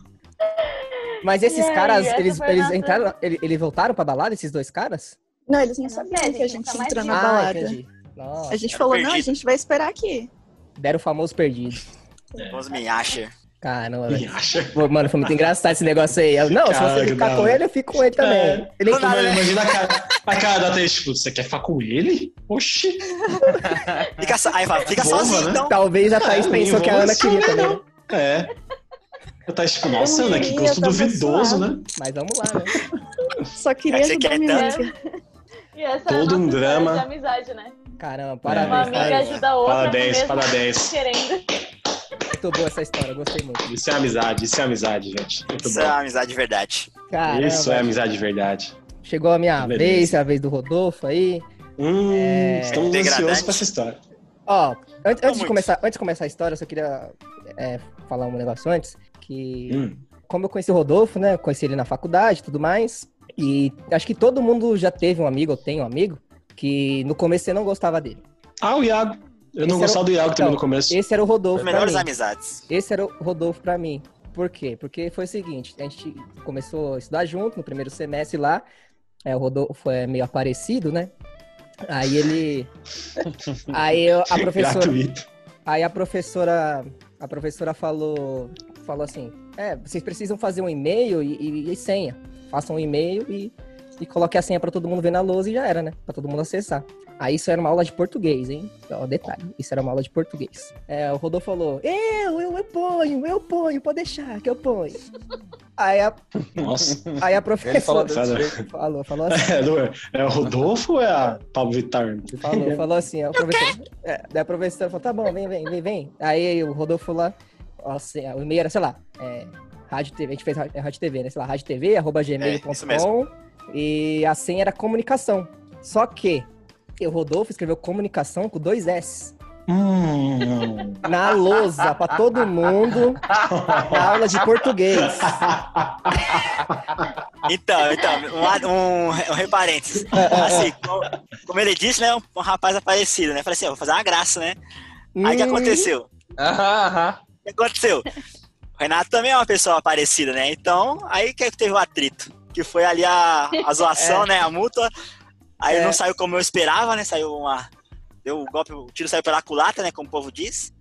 A: Mas esses
D: aí,
A: caras, eles, eles
D: nossa-
A: entraram, ele- eles voltaram pra balada, esses dois caras?
G: Não, eles não sabiam que a
D: gente,
G: entrou na
A: Ah,
G: balada.
A: Nossa,
G: A gente falou, não, a
E: perdido.
G: gente vai esperar aqui.
A: deram o famoso perdido.
E: Os me acha.
A: Caramba,
C: Me
A: velho.
C: acha?
A: Pô, Mano, foi muito engraçado esse negócio aí. Eu, não, se
C: Cara,
A: você ficar com ele, eu fico com ele também.
C: É.
A: Ele
E: Do nada,
C: Mano,
E: né?
C: imagina a cara, a cara da Thaís, tipo, você quer ficar com ele? Oxi.
E: Fica, so- aí fala, fica
C: Boba,
E: sozinho,
C: né?
E: então.
A: Talvez a Thaís
C: É,
A: pensou que a Ana queria
C: assumir,
A: também.
C: não. É. Eu tava tipo, nossa,
G: não
C: Ana, que gosto duvidoso, né?
A: Mas vamos lá, né?
G: Só queria
E: É que você
G: ajudar
E: quer
G: minha
E: tanto.
G: amiga.
D: E essa
C: Todo
D: é a nossa
C: um drama.
D: de amizade, né?
A: Caramba,
C: É.
D: Uma
A: parabéns,
D: amiga
A: Thaís.
D: ajuda a outra.
C: Parabéns, parabéns.
D: Querendo.
A: Muito boa essa história, gostei muito.
C: Isso é amizade, isso é amizade, gente. Muito
E: Isso é
C: bom.
E: uma amizade de verdade.
A: Caramba,
C: Isso é amizade de verdade.
A: chegou a minha
C: Beleza.
A: vez, a vez do Rodolfo aí.
C: Hum,
A: É.
C: estamos ansiosos pra essa história.
A: Ó, antes, antes de começar, antes de começar a história, eu só queria é, falar um negócio antes, que
C: Hum.
A: como eu conheci o Rodolfo, né, conheci ele na faculdade e tudo mais, e acho que todo mundo já teve um amigo, ou tem um amigo, que no começo você não gostava dele.
C: Ah, o Iago. Eu não gostava do Iago também
A: Então,
C: no começo.
A: Esse era o Rodolfo
E: melhores
A: mim.
E: amizades.
A: Esse era o Rodolfo pra mim. Por quê? Porque foi o seguinte, a gente começou a estudar junto no primeiro semestre lá. É, o Rodolfo é meio aparecido, né? Aí ele. Aí eu- a professora.
C: Gratuito.
A: Aí a professora. A professora falou. Falou assim: É, vocês precisam fazer um e-mail e, e- e senha. Façam um e-mail e, e coloque a senha pra todo mundo ver na lousa e já era, né? Pra todo mundo acessar. Aí isso era uma aula de português, hein? Ó, detalhe, isso era uma aula de português. É, o Rodolfo falou, eu, eu, eu ponho, eu ponho, pode deixar que eu ponho. Aí a,
C: Nossa.
A: aí a
F: Ele falou
A: professora
F: desse jeito.
A: falou, falou assim,
C: É, é, é o Rodolfo ou é a Pablo Vittar?
A: falou, falou assim, a professora, é, daí a professora falou, tá bom, vem, vem, vem, vem. Aí o Rodolfo lá, assim, o e-mail era, sei lá, é, rádio TV, a gente fez é, rádio TV, né? Sei lá, rádio TV, arroba
E: É,
A: gmail.com
E: mesmo.
A: e a senha era comunicação. Só que o Rodolfo escreveu comunicação com dois S.
C: Hum.
A: Na lousa, pra todo mundo, na aula de português.
E: Então, então, um, um, um reparênteses. Assim, como, como ele disse, né? Um, um rapaz aparecido, né? Falei assim, ó, vou fazer uma graça, né? Aí o que
A: Hum,
E: aconteceu?
F: Aham, aham.
E: O que aconteceu? O Renato também é uma pessoa aparecida, né? Então, aí que teve o atrito. Que foi ali a, a zoação, né? A multa. Aí
A: É.
E: não saiu como eu esperava, né? Saiu uma. Deu o golpe, o tiro saiu pela culata, né? Como o povo diz.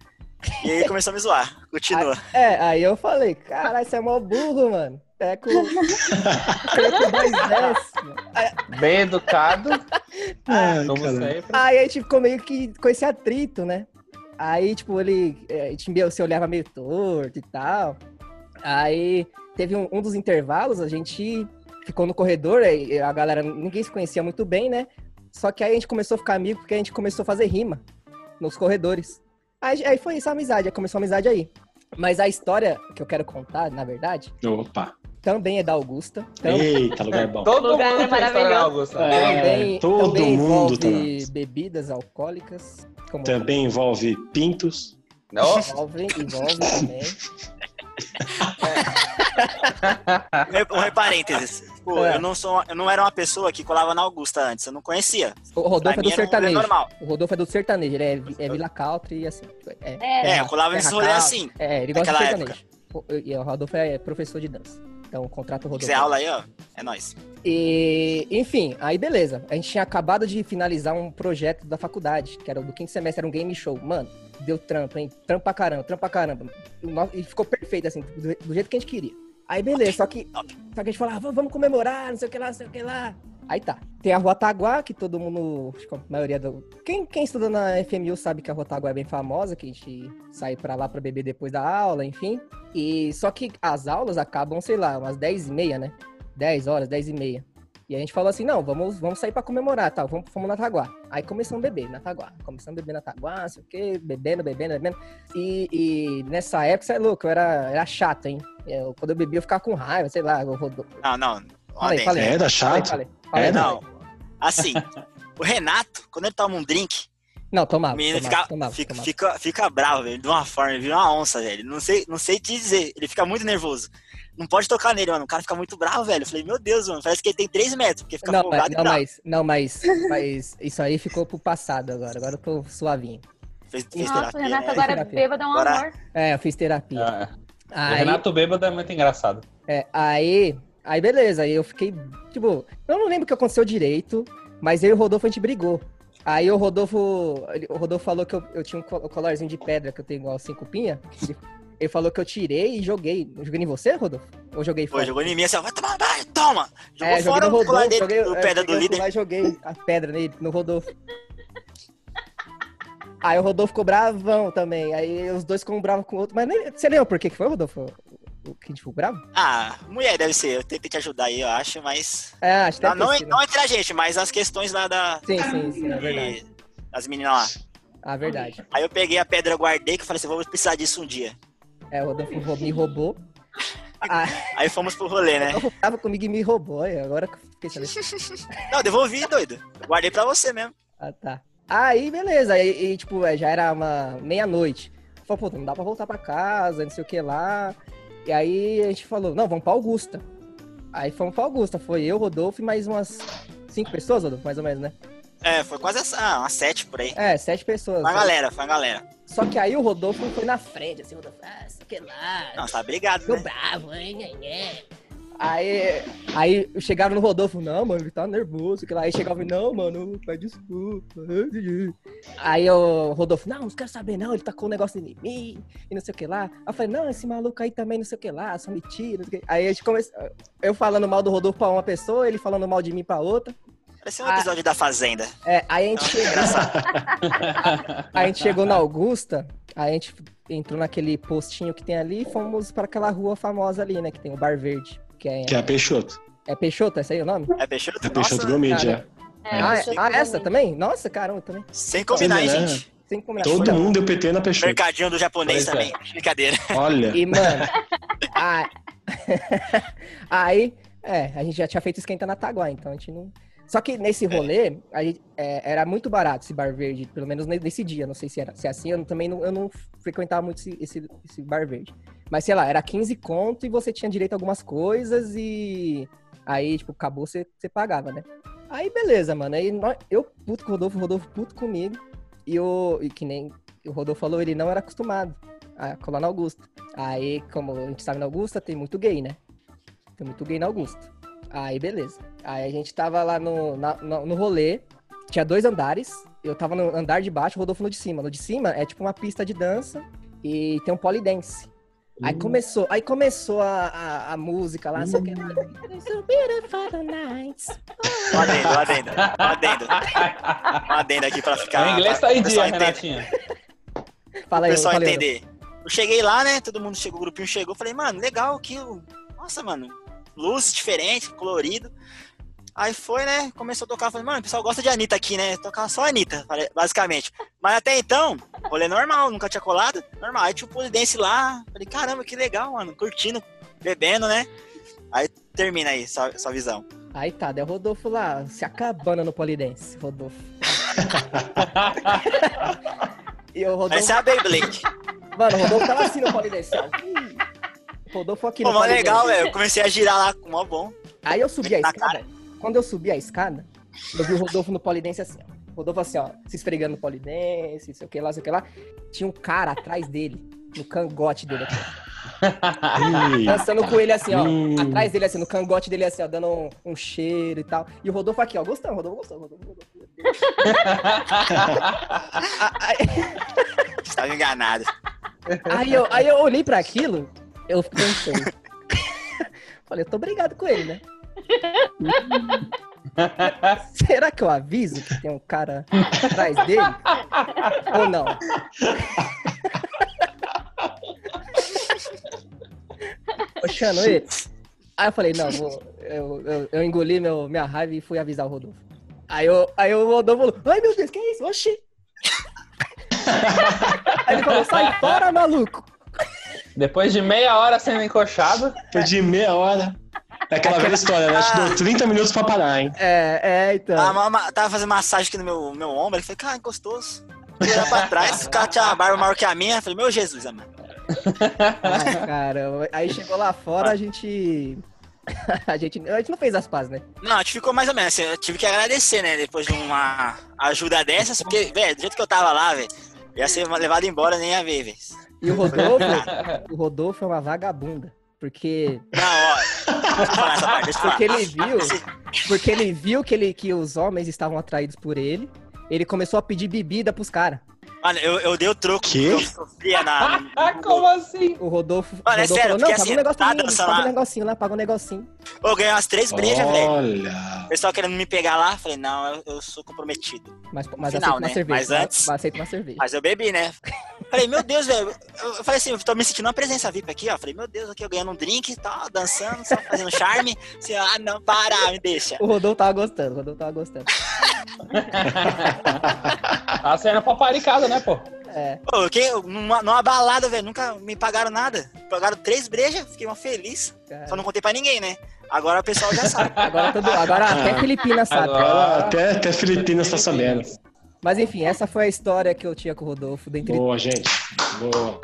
E: E aí começou a me zoar. Continua.
A: É, aí eu falei, caralho, você é mó burro, mano. É com.
F: Bem educado,
C: Ai,
F: como
C: caramba.
F: sempre.
A: Aí a gente ficou meio que com esse atrito, né? Aí, tipo, ele. é, A gente meio, se olhava meio torto e tal. Aí teve um, um dos intervalos, a gente ficou no corredor, aí a galera, ninguém se conhecia muito bem, né? Só que aí a gente começou a ficar amigo porque a gente começou a fazer rima nos corredores. Aí, aí foi isso a amizade, aí começou a amizade aí. Mas a história que eu quero contar, na verdade,
C: Opa.
A: também é da Augusta.
C: Eita, lugar bom.
F: Todo
D: Lugar
F: mundo tem história
D: maravilhoso.
C: É.
A: também,
C: todo
A: também
C: mundo tá
A: envolve
C: nessa.
A: bebidas alcoólicas. Como
C: Também envolve pintos.
F: Não,
A: envolve, envolve também.
E: Um, um parênteses. Pô,
A: É.
E: eu, não sou, eu não era uma pessoa que colava na Augusta antes, eu não conhecia.
A: O Rodolfo
E: Pra
A: é do
E: era um
A: sertanejo.
E: normal.
A: O Rodolfo é do sertanejo, ele é, é Vila Country e assim. É,
D: É.
E: É, eu colava nesse rolê assim.
A: É, ele gosta de sertanejo. O- E o Rodolfo é professor de dança. Então contrata o
E: Se
A: Rodolfo.
E: quiser aula aí, ó, é nóis.
A: E, enfim, aí beleza. A gente tinha acabado de finalizar um projeto da faculdade, que era o do quinto semestre, era um game show. Mano, deu trampo, hein? Trampo pra caramba, trampo pra caramba. E ficou perfeito, assim, do jeito que a gente queria. Aí beleza, só que, só que a gente falava, "Vamos- vamos comemorar, não sei o que lá, não sei o que lá. Aí tá. Tem a Rua Taguá, que todo mundo, acho que a maioria do... Quem, quem estuda na FMU sabe que a Rua Taguá é bem famosa, que a gente sai pra lá pra beber depois da aula, enfim. E só que as aulas acabam, sei lá, umas 10 e meia, né? 10 horas, 10 e meia. E a gente falou assim, não, vamos, vamos sair pra comemorar, tal, vamos, fomos na Taguá. Aí começamos a beber na Taguá. Começamos a beber na Taguá, não sei o quê, bebendo, bebendo, bebendo. E, e nessa época, você é louco, eu era, era chato, hein? Eu- quando eu bebia, eu ficava com raiva, sei lá, eu rodo...
E: Não, não.
A: Falei, falei.
C: É, da chato.
A: falei, falei,
C: É,
A: falei.
E: Não. Assim, o Renato, quando ele toma um drink,
A: Não,
E: o
A: tomava,
E: menino
A: tomava,
E: fica,
A: tomava,
E: fica,
A: tomava.
E: fica, fica bravo, velho, de uma forma, ele vira uma onça, velho. Não sei, não sei te dizer, ele fica muito nervoso. Não pode tocar nele, mano. O cara fica muito bravo, velho. Eu falei, meu Deus, mano, parece que ele tem 3 metros, porque fica
A: Não,
E: folgado
A: mas,
E: e
A: não,
E: bravo.
A: mas, não, mas, mas isso aí ficou pro passado agora. Agora eu tô suavinho.
E: Fez, fez
D: Nossa, o
E: terapia,
D: Renato
E: né?
D: agora
A: Terapia.
D: bêbado é um
E: Agora-
D: amor.
A: É, eu fiz terapia.
F: É. O
A: Aí,
F: Renato bêbado é muito engraçado.
A: é, aí, aí beleza, aí eu fiquei, tipo, eu não lembro o que aconteceu direito, mas eu e o Rodolfo a gente brigou. Aí o Rodolfo, o Rodolfo falou que eu, eu tinha um co- colarzinho de pedra que eu tenho igual cinco pinha. Ele, falou que eu tirei e joguei. Eu joguei em você, Rodolfo? Ou joguei
E: Pô,
A: fora?
E: jogou em mim assim, vai tomar banho, toma! Jogou
A: É, joguei
E: fora o colar
A: Rodolfo,
E: dele,
A: joguei,
E: o
A: é,
E: pedra do
A: peguei o
E: líder.
A: e joguei a pedra nele, no Rodolfo. Aí o Rodolfo ficou bravão também. Aí os dois ficam bravos com o outro. Mas nem, você lembra por que que foi, Rodolfo? O que a gente ficou bravo?
E: Ah, mulher deve ser. Eu tentei te ajudar aí, eu acho, mas.
A: É, acho que
E: Não, não, não entre a gente, mas as questões lá da.
A: Sim, sim, sim, é verdade.
E: de- das meninas lá.
A: Ah, verdade.
E: Aí eu peguei a pedra, guardei, que eu falei assim, vou precisar disso um dia.
A: É, o Rodolfo me roubou. Ah,
E: Aí fomos pro rolê,
A: o
E: né?
A: Rodolfo tava comigo e me roubou. aí Agora que eu fiquei sabendo.
E: Não, devolvi, doido. Guardei pra você mesmo.
A: Ah, tá. Aí, beleza. Aí, e, tipo, é, já era uma meia-noite. Falei, pô, não dá pra voltar pra casa, não sei o que lá. E aí a gente falou, não, vamos pra Augusta. Aí fomos pra Augusta. Foi eu, Rodolfo e mais umas cinco pessoas, Rodolfo, mais ou menos, né?
E: É, foi quase essa, ah, umas sete por aí.
A: É, sete pessoas.
E: Foi uma galera, foi uma galera.
A: Só que aí o Rodolfo foi na frente, assim, o Rodolfo, ah, sei o que lá.
E: Não, tá brigado,
A: Tô
E: né?
A: bravo, hein, né, né. Aí, aí chegaram no Rodolfo, não, mano, ele tá nervoso. Que lá. Aí chegava, não, mano, pai, desculpa. Aí o Rodolfo, não, não quero saber, não, ele tacou um negócio em mim e não sei o que lá. Aí eu falei, não, esse maluco aí também não sei o que lá, só me tira. não sei o que. Aí a gente começou, eu falando mal do Rodolfo pra uma pessoa, ele falando mal de mim pra outra.
E: Parecia um
A: Ah.
E: episódio da Fazenda.
A: É, aí a gente chegou, a gente chegou na Augusta, aí a gente entrou naquele postinho que tem ali e fomos pra aquela rua famosa ali, né, que tem o Bar Verde. Que é,
C: Que é a Peixoto.
A: é Peixoto, esse aí é o nome?
E: É Peixoto?
C: É Peixoto
E: Nossa,
C: Gourmet,
A: cara.
C: é.
D: É,
A: ah, ah, essa
D: é.
A: também? Nossa, caramba, também.
E: Sem combinar, hein,
C: né?
E: gente?
A: Sem combinar.
C: Todo mundo deu PT na Peixoto.
E: Mercadinho do japonês
F: Pois é.
E: também. Brincadeira.
C: Olha.
A: E, mano, a- aí, é, a gente já tinha feito esquenta na Taguá, então a gente não... Só que nesse rolê, a gente- é, era muito barato esse bar verde, pelo menos ne- nesse dia, não sei se era se é assim, eu também não, eu não frequentava muito esse, esse, esse bar verde. Mas, sei lá, era 15 conto e você tinha direito a algumas coisas e aí, tipo, acabou, você, você pagava, né? Aí, beleza, mano, aí nós- eu puto com o Rodolfo, o Rodolfo puto comigo, e, o, e que nem o Rodolfo falou, ele não era acostumado a colar na Augusta. Aí, como a gente sabe na Augusta, tem muito gay, né? Tem muito gay na Augusta. Aí, beleza. Aí a gente tava lá no, na- no, no rolê, tinha dois andares, eu tava no andar de baixo, o Rodolfo no de cima. No de cima é tipo uma pista de dança e tem um polidense. Aí começou, aí começou a, a, a música lá, sei o que lá.
E: Um adendo, um adendo. Um adendo. Um adendo aqui pra ficar.
F: o inglês tá
E: pessoal
F: dia. Renatinha.
A: Fala
E: o
A: aí,
E: pessoal
A: fala aí,
E: entender. Eu cheguei lá, né? Todo mundo chegou, o grupinho chegou. Falei, mano, legal aqui. o- Nossa, mano, luzes diferentes, colorido. Aí foi, né? Começou a tocar. Falei, mano, o pessoal gosta de Anitta aqui, né? Tocar só Anitta, basicamente. Mas até então, rolê normal, nunca tinha colado. Normal. Aí tinha o polidense lá. Falei, caramba, que legal, mano. Curtindo, bebendo, né? Aí termina aí, sua, sua visão.
A: Aí tá, daí o Rodolfo lá, se acabando no polidense, Rodolfo. e o Rodolfo,
E: Essa é a Beyblade.
A: mano, o Rodolfo tava assim no polidense, ó. Rodolfo aqui
E: Pô,
A: no
E: mó
A: polidense.
E: legal, velho. Eu comecei a girar lá, mó bom.
A: Aí eu subi a escada. Quando eu subi a escada, eu vi o Rodolfo no polidense assim, ó. Rodolfo assim, ó, se esfregando no polidense, sei o que lá, sei o que lá. Tinha um cara atrás dele, no cangote dele aqui. Dançando com ele assim, ó. Atrás dele, assim, no cangote dele, assim, ó, dando um, um cheiro e tal. E o Rodolfo aqui, ó, gostando, Rodolfo gostando, Rodolfo gostando. Aí,
E: Estava enganado.
A: aí eu, aí eu olhei pra aquilo, eu pensei. Falei, eu tô brigado com ele, né? Será que eu aviso que tem um cara atrás dele? Ou não? Puxando ele. Aí eu falei, não, vou, eu, eu, eu engoli meu, minha raiva e fui avisar o Rodolfo. Aí, eu, aí o Rodolfo falou, ai meu Deus, que é isso? Oxi! aí ele falou, sai fora, maluco!
F: Depois de meia hora sendo encoxado,
C: Foi de meia hora. É aquela velha história, né? Te dou 30 minutos pra parar, hein?
A: É, é, então.
E: Tava, ma- tava fazendo massagem aqui no meu, meu ombro. Ele falou, cara, gostoso. Olhar pra trás, o cara tinha uma barba maior que a minha. Eu falei, meu Jesus, amado.
A: Ai, cara, aí chegou lá fora, a gente. A gente, a gente não fez as pazes, né?
E: Não, a gente ficou mais ou menos assim. Eu tive que agradecer, né? Depois de uma ajuda dessas. Porque, velho, do jeito que eu tava lá, velho, ia ser levado embora nem ia ver, velho.
A: E o Rodolfo, o Rodolfo é uma vagabunda. Porque,
E: Não, ó. Deixa eu falar essa parte, deixa eu falar.
A: porque ele viu, porque ele viu que, ele, que os homens estavam atraídos por ele. Ele começou a pedir bebida pros caras.
E: Mano, eu, eu dei o troco que eu sofria na.
F: ah, como assim?
A: O Rodolfo,
E: Mano, é
A: Rodolfo
E: sério,
A: falou, não, paga
E: assim,
A: um negocinho,
E: tá
A: paga um
E: lá.
A: negocinho lá, paga um negocinho.
E: Eu ganhei umas três brejas, velho.
C: Olha.
E: O pessoal querendo me pegar lá, falei, não, eu, eu sou comprometido.
A: Mas, mas
E: Final,
A: aceita uma
E: né?
A: cerveja.
E: Mas antes-
A: Mas aceita uma cerveja.
E: Mas eu bebi, né? Falei, meu Deus, velho. Eu, eu falei assim, eu tô me sentindo uma presença VIP aqui, ó. Falei, meu Deus, aqui eu ganhando um drink e tal, dançando, só fazendo charme. Assim, ah, não, para, me deixa.
A: O Rodolfo tava gostando, o Rodolfo tava gostando.
F: Tá sendo paparicada, né, pô?
A: É,
E: Pô, eu numa, numa balada, velho, nunca me pagaram nada. Pagaram três brejas, fiquei uma feliz.
A: cara.
E: Só não contei pra ninguém, né? Agora o pessoal já sabe.
A: Agora, todo, agora até Filipina sabe.
F: Agora-
C: Agora até, até Filipinas tá sabendo.
A: Mas enfim, essa foi a história que eu tinha com o Rodolfo. Dentre
C: Boa, gente. Boa.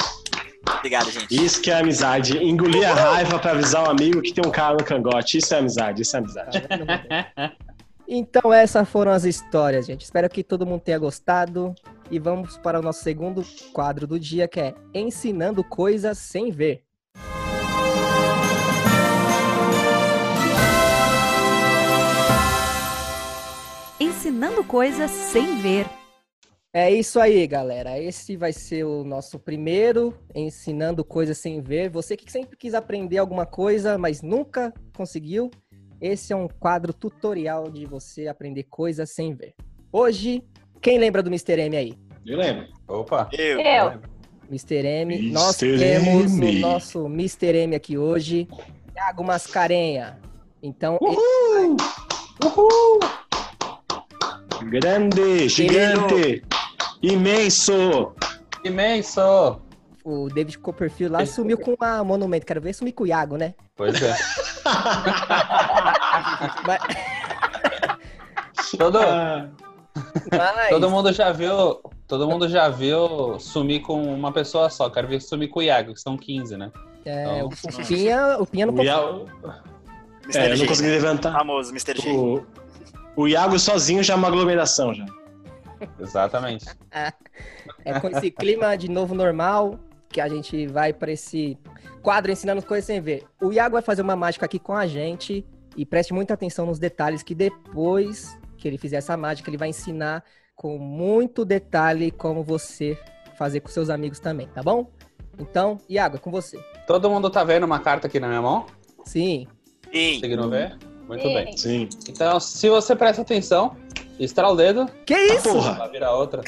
E: Obrigado, gente.
C: Isso que é amizade. Engolir a raiva pra avisar um amigo que tem um cara no cangote. Isso é amizade, isso é amizade.
A: Então essas foram as histórias, gente. Espero que todo mundo tenha gostado. E vamos para o nosso segundo quadro do dia, que é Ensinando Coisas Sem Ver.
B: Ensinando coisas sem ver.
A: É isso aí, galera. Esse vai ser o nosso primeiro Ensinando Coisas Sem Ver. Você que sempre quis aprender alguma coisa, mas nunca conseguiu, esse é um quadro tutorial de você aprender coisas sem ver. Hoje, quem lembra do Mr. M aí?
C: Eu lembro.
F: Opa.
E: Eu.
D: Eu.
A: Mr. M.
C: Mr.
A: Nós temos
C: M.
A: o nosso Mr. M aqui hoje, Thiago Mascarenha. Então,
C: Grande, gigante, imenso.
F: Imenso.
A: o David Copperfield lá sumiu com a Monumento. Quero ver sumir com o Iago, né?
F: Pois é.
A: Mas,
F: Todo,
C: Ah,
A: mas-
F: todo mundo já viu. Todo mundo já viu sumir com uma pessoa só. Quero ver sumir com o Iago, que são 15, né?
A: é, o,
F: Então,
A: o Pinha, o Pinha não
C: o
A: conseguiu.
C: Iago, é, eu não consegui levantar.
E: Famoso, Mr. G.
C: O, o Iago sozinho já é uma aglomeração já.
F: Exatamente.
A: É com esse clima de novo normal que a gente vai para esse quadro ensinando coisas sem ver. O Iago vai fazer uma mágica aqui com a gente e preste muita atenção nos detalhes que depois que ele fizer essa mágica, ele vai ensinar com muito detalhe como você fazer com seus amigos também, tá bom? Então, Iago, é com você.
F: Todo mundo tá vendo uma carta aqui na minha mão?
A: Sim.
E: Sim.
F: Conseguiram ver? Muito
D: Sim.
F: bem.
C: Sim.
F: Então, se você presta atenção, estrala o dedo,
A: Que isso?
C: Porra.
F: vai virar outra.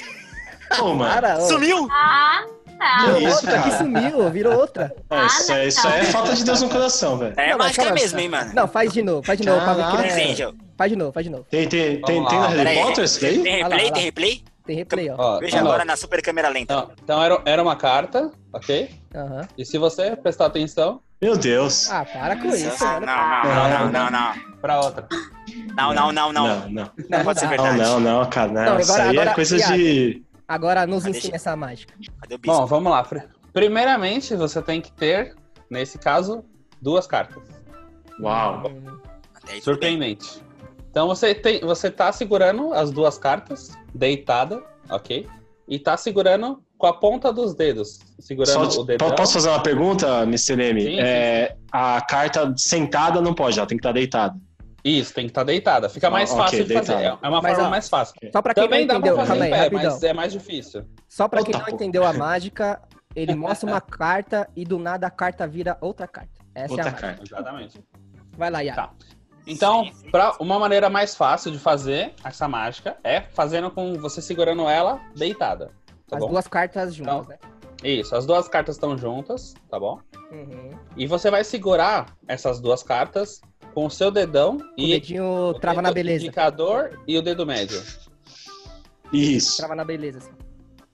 A: Ô.
E: Sumiu!
D: Ah,
C: Que isso,
A: outra que
C: cara?
A: sumiu, virou outra.
C: É, isso, é, isso é falta de Deus no coração, velho.
E: É
A: Não,
E: mágica
A: calma,
E: mesmo, hein, mano?
A: Não, faz de novo, faz de novo. pra ver que
C: Caraca.
A: não é-
E: Angel.
A: Faz de novo, faz de novo.
C: Tem, tem, tem, tem na Harry. Potter isso daí?
E: Tem replay? Tem replay?
A: Tem replay, ó.
F: Ó,
E: Veja agora na super câmera lenta.
F: Então, então era, era uma carta, ok?
A: Aham.
F: E se você prestar atenção,
C: Meu Deus.
A: Ah, para com
E: Não,
A: isso.
E: não, não, não, não, não, não.
F: pra outra.
E: Não, não, não, não.
C: Não, não.
A: Não,
E: pode ser.
C: Não,
E: verdade.
C: não, não, cara. Não,
A: Não,
C: isso
A: agora-
C: aí
A: agora,
C: é coisa de.
A: Agora nos
E: Ah,
A: ensina essa mágica.
E: Cadê?
F: Bom, vamos lá. Pri- Primeiramente, você tem que ter, nesse caso, duas cartas.
C: Uau.
A: Hum.
F: Surpreendente. Então você tem, você tá segurando as duas cartas, deitada, ok? E tá segurando com a ponta dos dedos, segurando
C: Só-
F: o dedão.
C: po- posso fazer uma pergunta, Mr. M?
F: Sim, sim,
C: É, a carta sentada não pode, ela tem que estar deitada.
F: Isso, tem que estar deitada. Fica mais
C: Ah,
F: fácil de fazer. É uma
A: Mas,
F: forma
A: ó,
F: mais fácil.
A: Só pra quem
F: Também
A: não
F: dá
A: entendeu,
F: pra fazer
A: calma aí,
F: pé,
A: rapidão.
F: mas é mais difícil.
A: Só pra quem não
C: pô.
A: entendeu a mágica, ele mostra uma carta e do nada a carta vira outra carta. Essa
C: Outra
A: é a mágica.
C: carta.
F: Exatamente.
A: Vai lá, Iago.
F: Tá. Então, pra uma maneira mais fácil de fazer essa mágica é fazendo com você segurando ela deitada. Tá
A: As
F: bom?
A: duas cartas juntas,
F: Então,
A: né?
F: Isso, as duas cartas estão juntas, tá bom?
A: Uhum.
F: E você vai segurar essas duas cartas com o seu dedão
A: O
F: e
A: dedinho
F: o
A: trava na
F: dedo
A: beleza.
F: indicador e o dedo médio.
C: Isso.
A: Trava na beleza. assim.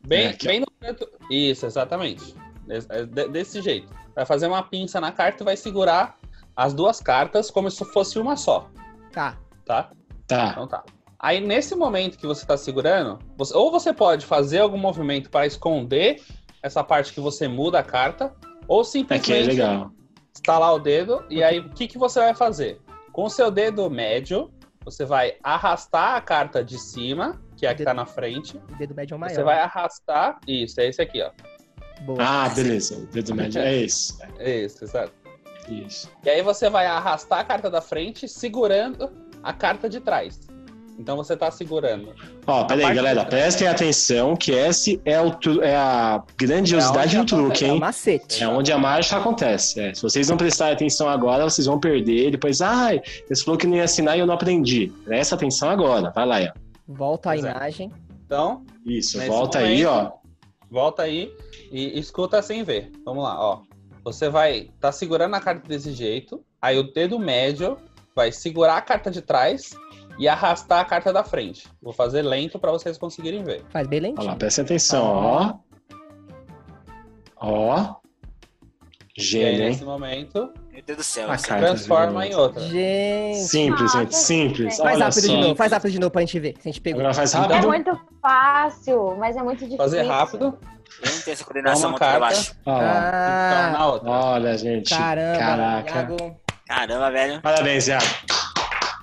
F: Bem,
C: É,
F: bem no canto. Isso, exatamente. É de- Desse jeito. Vai fazer uma pinça na carta e vai segurar as duas cartas como se fosse uma só,
A: Tá.
F: tá?
C: Tá.
F: Então tá. Aí nesse momento que você tá segurando, você- ou você pode fazer algum movimento para esconder essa parte que você muda a carta, ou
C: É que é
F: simplesmente
C: legal.
F: Estalar o dedo e aí o que, que você vai fazer? Com o seu dedo médio, você vai arrastar a carta de cima, que é a que tá na frente.
A: O dedo médio é o maior.
F: Você vai arrastar. Isso, é esse aqui, ó.
A: Boa.
C: Ah, beleza. O dedo médio é esse.
F: Isso, exato.
C: Isso.
F: E aí você vai arrastar a carta da frente segurando a carta de trás. Então você tá segurando.
C: Ó, peraí,
F: parte
C: galera. Prestem atenção que esse é, o tru- é a grandiosidade
F: É
C: do truque,
A: É o
C: hein?
A: macete.
C: É onde a mágica acontece. é. Se vocês não prestarem atenção agora, vocês vão perder. Depois, ai, você falou que não ia assinar e eu não aprendi. Presta atenção agora. Vai lá, Ian.
A: Volta a
F: é.
A: imagem.
F: Então,
C: Isso, volta aí, ó.
F: volta aí e escuta sem ver. Vamos lá, ó. Você vai tá segurando a carta desse jeito, aí o dedo médio vai segurar a carta de trás e arrastar a carta da frente. Vou fazer lento para vocês conseguirem ver.
A: Faz bem
C: Olha
A: lentinho.
C: lá, presta atenção, ó. Ó. Gênio,
F: nesse momento,
E: Meu Deus do céu.
C: A carta
F: transforma em outra.
A: Gente.
C: Simples, gente, simples.
A: Faz
C: Olha
A: rápido
C: só.
A: de novo, faz rápido de novo pra gente ver. Se a gente pegou.
C: Agora faz
D: É
C: rápido.
D: muito fácil, mas é muito difícil.
F: Fazer rápido,
E: Eu não tenho essa coordenação muito pra
F: carta.
E: baixo.
C: Ó lá.
F: então
A: Ah,
F: outra.
C: Olha, gente.
A: caramba.
C: Caraca.
A: Iago.
E: Caramba, velho.
C: Parabéns, Iago.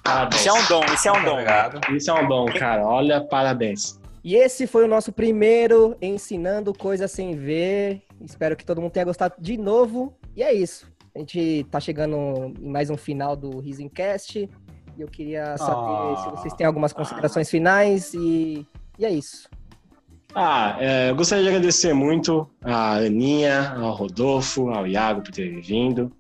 C: Parabéns.
E: Isso é um dom, isso é um dom.
F: Obrigado.
C: Isso é um dom, cara. Olha, parabéns.
A: E esse foi o nosso primeiro Ensinando Coisas Sem Ver. Espero que todo mundo tenha gostado de novo. E é isso. A gente tá chegando em mais um final do Risencast. E eu queria saber
F: Ah.
A: se vocês têm algumas considerações finais. E, e é isso.
C: Ah, é, eu gostaria de agradecer muito a Aninha, ao Rodolfo, ao Iago por terem vindo.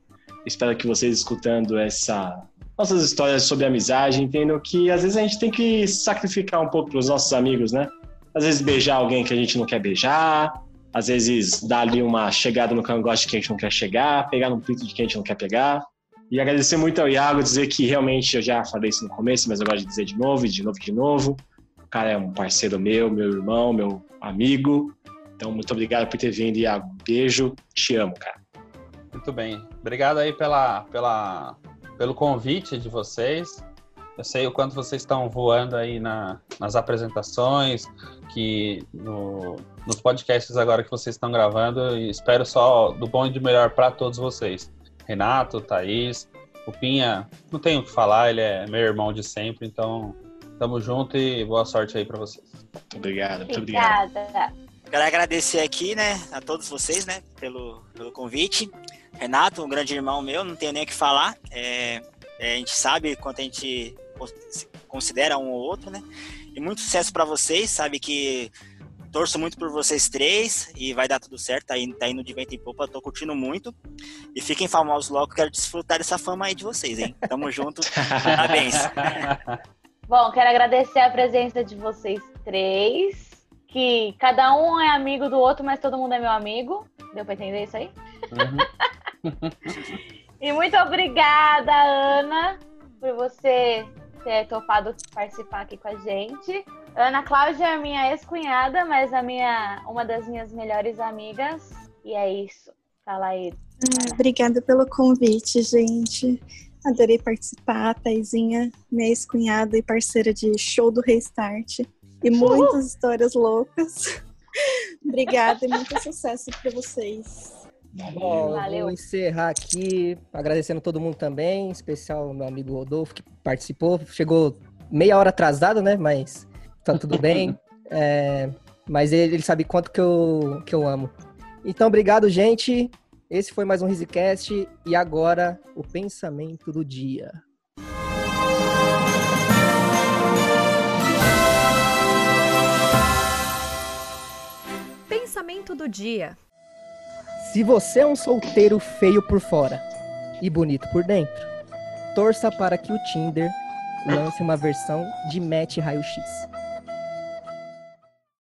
C: Espero que vocês escutando essa nossas histórias sobre amizade entendam que às vezes a gente tem que sacrificar um pouco para os nossos amigos, né? Às vezes beijar alguém que a gente não quer beijar, às vezes dar ali uma chegada no cangote que a gente não quer chegar, pegar no pito de quem a gente não quer pegar. E agradecer muito ao Iago, dizer que realmente eu já falei isso no começo, mas eu gosto de dizer de novo, e de novo, de novo. O cara é um parceiro meu, meu irmão, meu amigo. Então, muito obrigado por ter vindo, Iago. Beijo, te amo, cara.
F: Muito bem. Obrigado aí pela, pela, pelo convite de vocês. Eu sei o quanto vocês estão voando aí na, nas apresentações, que no- nos podcasts agora que vocês estão gravando, e espero só do bom e do melhor para todos vocês. Renato, Thaís, o Pinha, não tenho o que falar, ele é meu irmão de sempre, então tamo junto e boa sorte aí para vocês.
C: Obrigado, muito obrigado.
D: Obrigada.
E: Quero agradecer aqui, né, a todos vocês, né, pelo, pelo convite. Renato, um grande irmão meu, não tenho nem o que falar. É, é, a gente sabe quanto a gente considera um ou outro, né? E muito sucesso para vocês, sabe que torço muito por vocês três e vai dar tudo certo, tá indo, tá indo de vento em popa, tô curtindo muito. E fiquem famosos logo, quero desfrutar dessa fama aí de vocês, hein? Tamo junto, parabéns.
D: Bom, quero agradecer a presença de vocês três. Que cada um é amigo do outro, mas todo mundo é meu amigo. Deu pra entender isso aí?
F: Uhum.
D: E muito obrigada, Ana, por você ter topado participar aqui com a gente. Ana Cláudia é minha ex-cunhada, mas a minha, uma das minhas melhores amigas. E é isso. Fala aí.
G: Ah, obrigada pelo convite, gente. Adorei participar. Taizinha, minha ex-cunhada e parceira de show do Restart. E muitas histórias loucas. obrigada e muito sucesso para vocês.
A: Bom,
D: Valeu.
A: vou encerrar aqui agradecendo todo mundo também, em especial meu amigo Rodolfo que participou. Chegou meia hora atrasado, né? Mas tá tudo bem. É, mas ele, ele sabe quanto que eu, que eu amo. Então, obrigado, gente. Esse foi mais um RisiCast e agora o pensamento do dia.
B: Pensamento do dia.
A: Se você é um solteiro feio por fora e bonito por dentro, torça para que o Tinder lance uma versão de match raio-x.